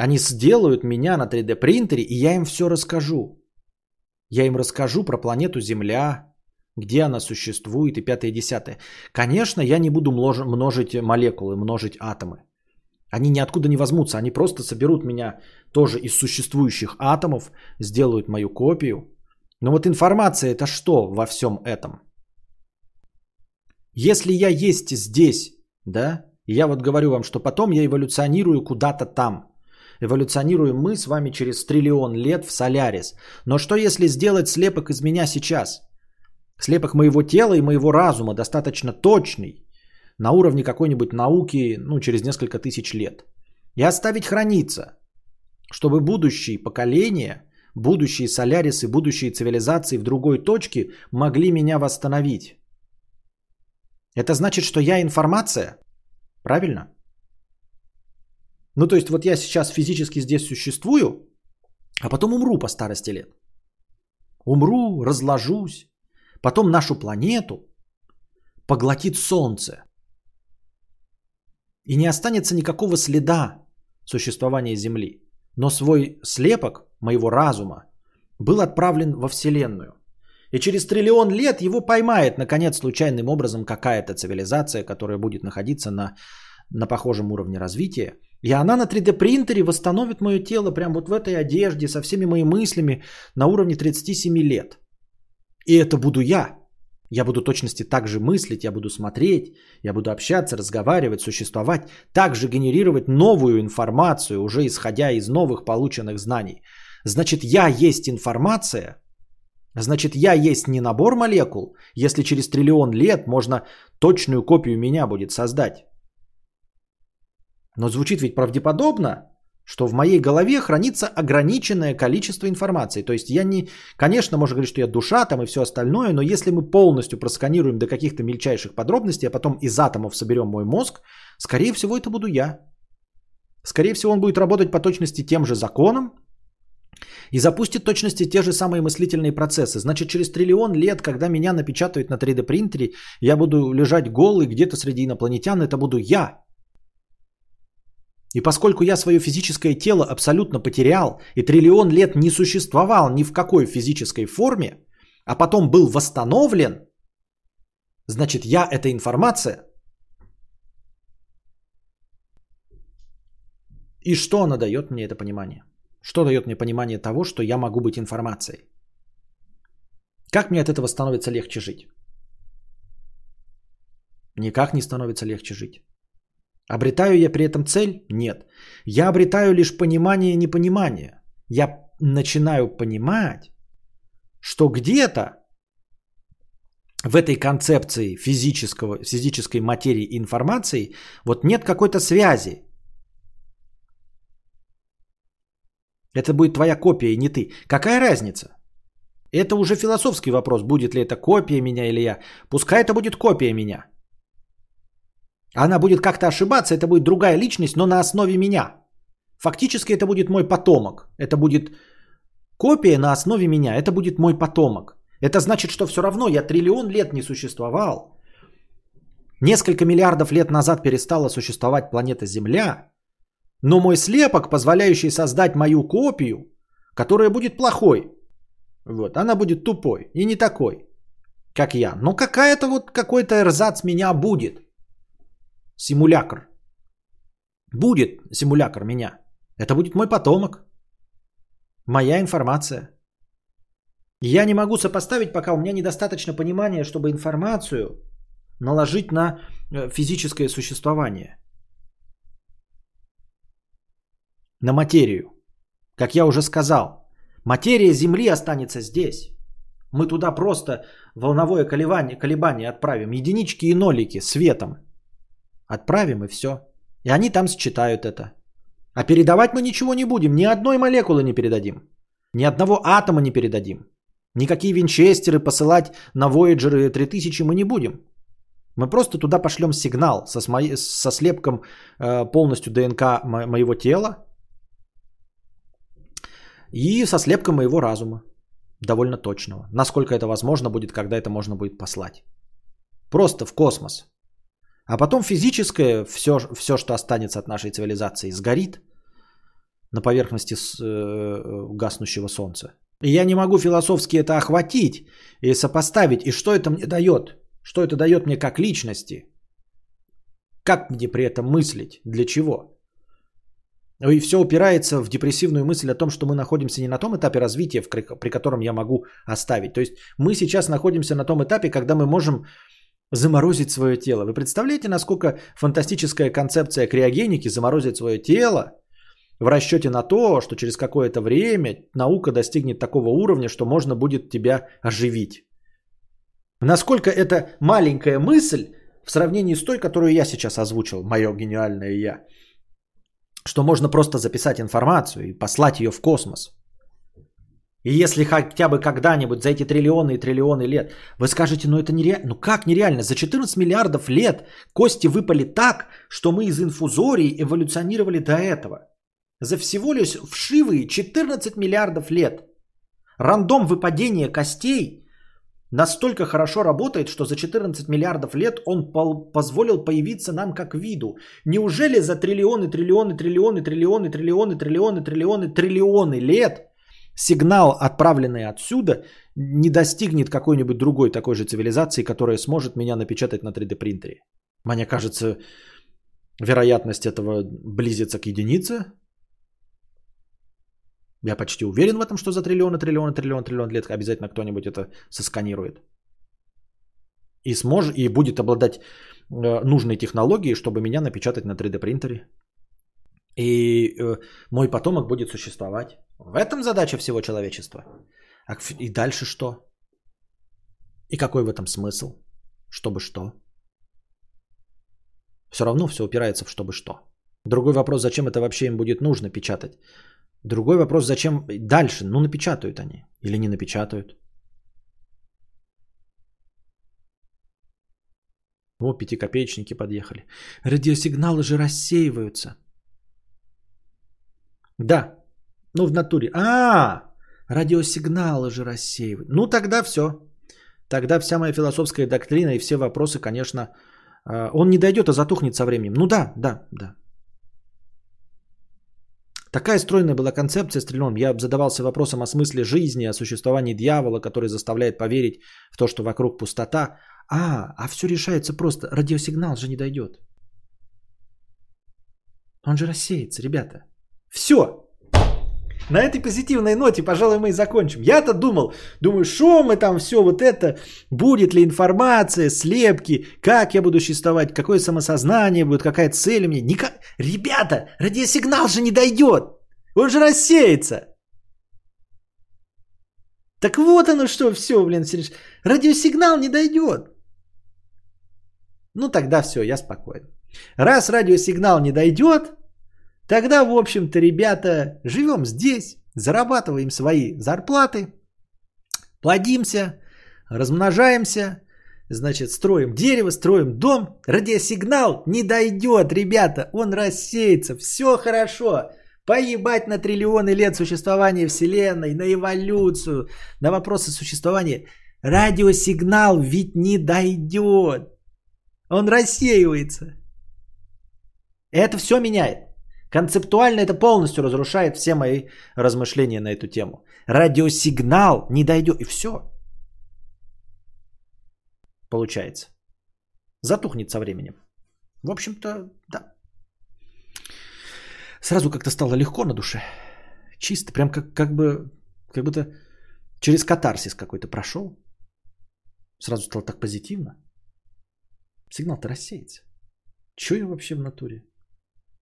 Они сделают меня на 3D принтере, и я им все расскажу. Я им расскажу про планету Земля, где она существует и пятое и десятое. Конечно, я не буду множить молекулы, множить атомы. Они ниоткуда не возьмутся, они просто соберут меня тоже из существующих атомов, сделают мою копию. Но вот информация это что во всем этом? Если я есть здесь, да, я вот говорю вам, что потом я эволюционирую куда-то там. Эволюционируем мы с вами через триллион лет в Солярис. Но что если сделать слепок из меня сейчас? Слепок моего тела и моего разума достаточно точный, на уровне какой-нибудь науки, ну, через несколько тысяч лет. И оставить храниться, чтобы будущие поколения, будущие солярисы, будущие цивилизации в другой точке могли меня восстановить. Это значит, что я информация? Правильно? Ну, то есть, вот я сейчас физически здесь существую, а потом умру по старости лет. Умру, разложусь. Потом нашу планету поглотит Солнце. И не останется никакого следа существования Земли. Но свой слепок моего разума был отправлен во Вселенную. И через триллион лет его поймает, наконец, случайным образом какая-то цивилизация, которая будет находиться на, на похожем уровне развития. И она на 3D принтере восстановит мое тело прямо вот в этой одежде, со всеми моими мыслями на уровне 37 лет. И это буду я. Я буду точности так же мыслить, я буду смотреть, я буду общаться, разговаривать, существовать, также генерировать новую информацию, уже исходя из новых полученных знаний. Значит, я есть информация, значит, я есть не набор молекул, если через триллион лет можно точную копию меня будет создать. Но звучит ведь правдеподобно, что в моей голове хранится ограниченное количество информации. То есть я не, конечно, можно говорить, что я душа там и все остальное, но если мы полностью просканируем до каких-то мельчайших подробностей, а потом из атомов соберем мой мозг, скорее всего это буду я. Скорее всего он будет работать по точности тем же законам и запустит точности те же самые мыслительные процессы. Значит, через триллион лет, когда меня напечатают на 3D принтере, я буду лежать голый где-то среди инопланетян, это буду я. И поскольку я свое физическое тело абсолютно потерял и триллион лет не существовал ни в какой физической форме, а потом был восстановлен, значит я это информация. И что она дает мне это понимание? Что дает мне понимание того, что я могу быть информацией? Как мне от этого становится легче жить? Никак не становится легче жить. Обретаю я при этом цель? Нет. Я обретаю лишь понимание и непонимание. Я начинаю понимать, что где-то в этой концепции физического, физической материи и информации вот нет какой-то связи. Это будет твоя копия не ты. Какая разница? Это уже философский вопрос, будет ли это копия меня или я. Пускай это будет копия меня. Она будет как-то ошибаться, это будет другая личность, но на основе меня. Фактически это будет мой потомок. Это будет копия на основе меня. Это будет мой потомок. Это значит, что все равно я триллион лет не существовал. Несколько миллиардов лет назад перестала существовать планета Земля. Но мой слепок, позволяющий создать мою копию, которая будет плохой, вот, она будет тупой и не такой, как я. Но какая-то вот какой-то эрзац меня будет. Симулякр. Будет симулякр меня. Это будет мой потомок. Моя информация. Я не могу сопоставить, пока у меня недостаточно понимания, чтобы информацию наложить на э, физическое существование. На материю. Как я уже сказал, материя Земли останется здесь. Мы туда просто волновое колебание, колебание отправим. Единички и нолики светом. Отправим и все. И они там считают это. А передавать мы ничего не будем. Ни одной молекулы не передадим. Ни одного атома не передадим. Никакие винчестеры посылать на Voyager 3000 мы не будем. Мы просто туда пошлем сигнал со, смо... со слепком э, полностью ДНК мо- моего тела и со слепком моего разума. Довольно точного. Насколько это возможно будет, когда это можно будет послать. Просто в космос. А потом физическое, все, все что останется от нашей цивилизации, сгорит на поверхности с, э, гаснущего солнца. И я не могу философски это охватить и сопоставить. И что это мне дает? Что это дает мне как личности? Как мне при этом мыслить? Для чего? И все упирается в депрессивную мысль о том, что мы находимся не на том этапе развития, при котором я могу оставить. То есть мы сейчас находимся на том этапе, когда мы можем заморозить свое тело. Вы представляете, насколько фантастическая концепция криогеники заморозить свое тело в расчете на то, что через какое-то время наука достигнет такого уровня, что можно будет тебя оживить. Насколько это маленькая мысль в сравнении с той, которую я сейчас озвучил, мое гениальное я, что можно просто записать информацию и послать ее в космос. И если хотя бы когда-нибудь за эти триллионы и триллионы лет вы скажете, ну это нереально, ну как нереально, за 14 миллиардов лет кости выпали так, что мы из инфузории эволюционировали до этого. За всего лишь вшивые 14 миллиардов лет. Рандом выпадения костей настолько хорошо работает, что за 14 миллиардов лет он позволил появиться нам как виду. Неужели за триллионы, триллионы, триллионы, триллионы, триллионы, триллионы, триллионы, триллионы лет сигнал, отправленный отсюда, не достигнет какой-нибудь другой такой же цивилизации, которая сможет меня напечатать на 3D принтере? Мне кажется, вероятность этого близится к единице. Я почти уверен в этом, что за триллионы, триллионы, триллион, триллион лет обязательно кто-нибудь это сосканирует. И, сможет, и будет обладать э, нужной технологией, чтобы меня напечатать на 3D принтере. И э, мой потомок будет существовать. В этом задача всего человечества. А и дальше что? И какой в этом смысл? Чтобы что? Все равно все упирается в чтобы что. Другой вопрос, зачем это вообще им будет нужно печатать? Другой вопрос, зачем дальше? Ну, напечатают они или не напечатают. О, пятикопеечники подъехали. Радиосигналы же рассеиваются. Да, ну в натуре. А, радиосигналы же рассеивают. Ну тогда все. Тогда вся моя философская доктрина и все вопросы, конечно, а, он не дойдет, а затухнет со временем. Ну да, да, да. Такая стройная была концепция стрельном. Я задавался вопросом о смысле жизни, о существовании дьявола, который заставляет поверить в то, что вокруг пустота. А, а все решается просто. Радиосигнал же не дойдет. Он же рассеется, ребята. Все. На этой позитивной ноте, пожалуй, мы и закончим. Я-то думал, думаю, что мы там все вот это, будет ли информация, слепки, как я буду существовать, какое самосознание будет, какая цель меня. Никак... Ребята, радиосигнал же не дойдет. Он же рассеется. Так вот оно что, все, блин, радиосигнал не дойдет. Ну тогда все, я спокоен. Раз радиосигнал не дойдет, тогда, в общем-то, ребята, живем здесь, зарабатываем свои зарплаты, плодимся, размножаемся, значит, строим дерево, строим дом. Радиосигнал не дойдет, ребята, он рассеется, все хорошо. Поебать на триллионы лет существования Вселенной, на эволюцию, на вопросы существования. Радиосигнал ведь не дойдет. Он рассеивается. Это все меняет. Концептуально это полностью разрушает все мои размышления на эту тему. Радиосигнал не дойдет. И все. Получается. Затухнет со временем. В общем-то, да. Сразу как-то стало легко на душе. Чисто, прям как, как бы, как будто через катарсис какой-то прошел. Сразу стало так позитивно. Сигнал-то рассеется. Че я вообще в натуре?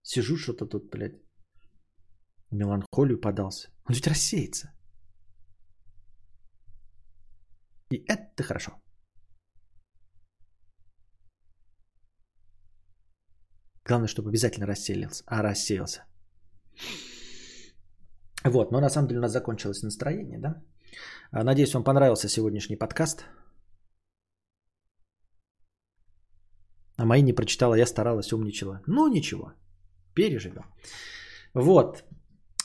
Сижу что-то тут, блядь. Меланхолию подался. Он ведь рассеется. И это хорошо. Главное, чтобы обязательно расселился, а рассеялся. Вот, но на самом деле у нас закончилось настроение, да? А, надеюсь, вам понравился сегодняшний подкаст. А мои не прочитала, я старалась, умничала. Ну, ничего, переживем. Вот,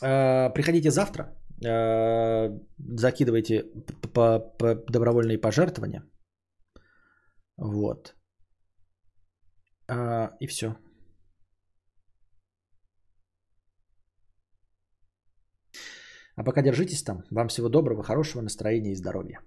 а, приходите завтра, а, закидывайте добровольные пожертвования. Вот. И все. А пока держитесь там. Вам всего доброго, хорошего настроения и здоровья.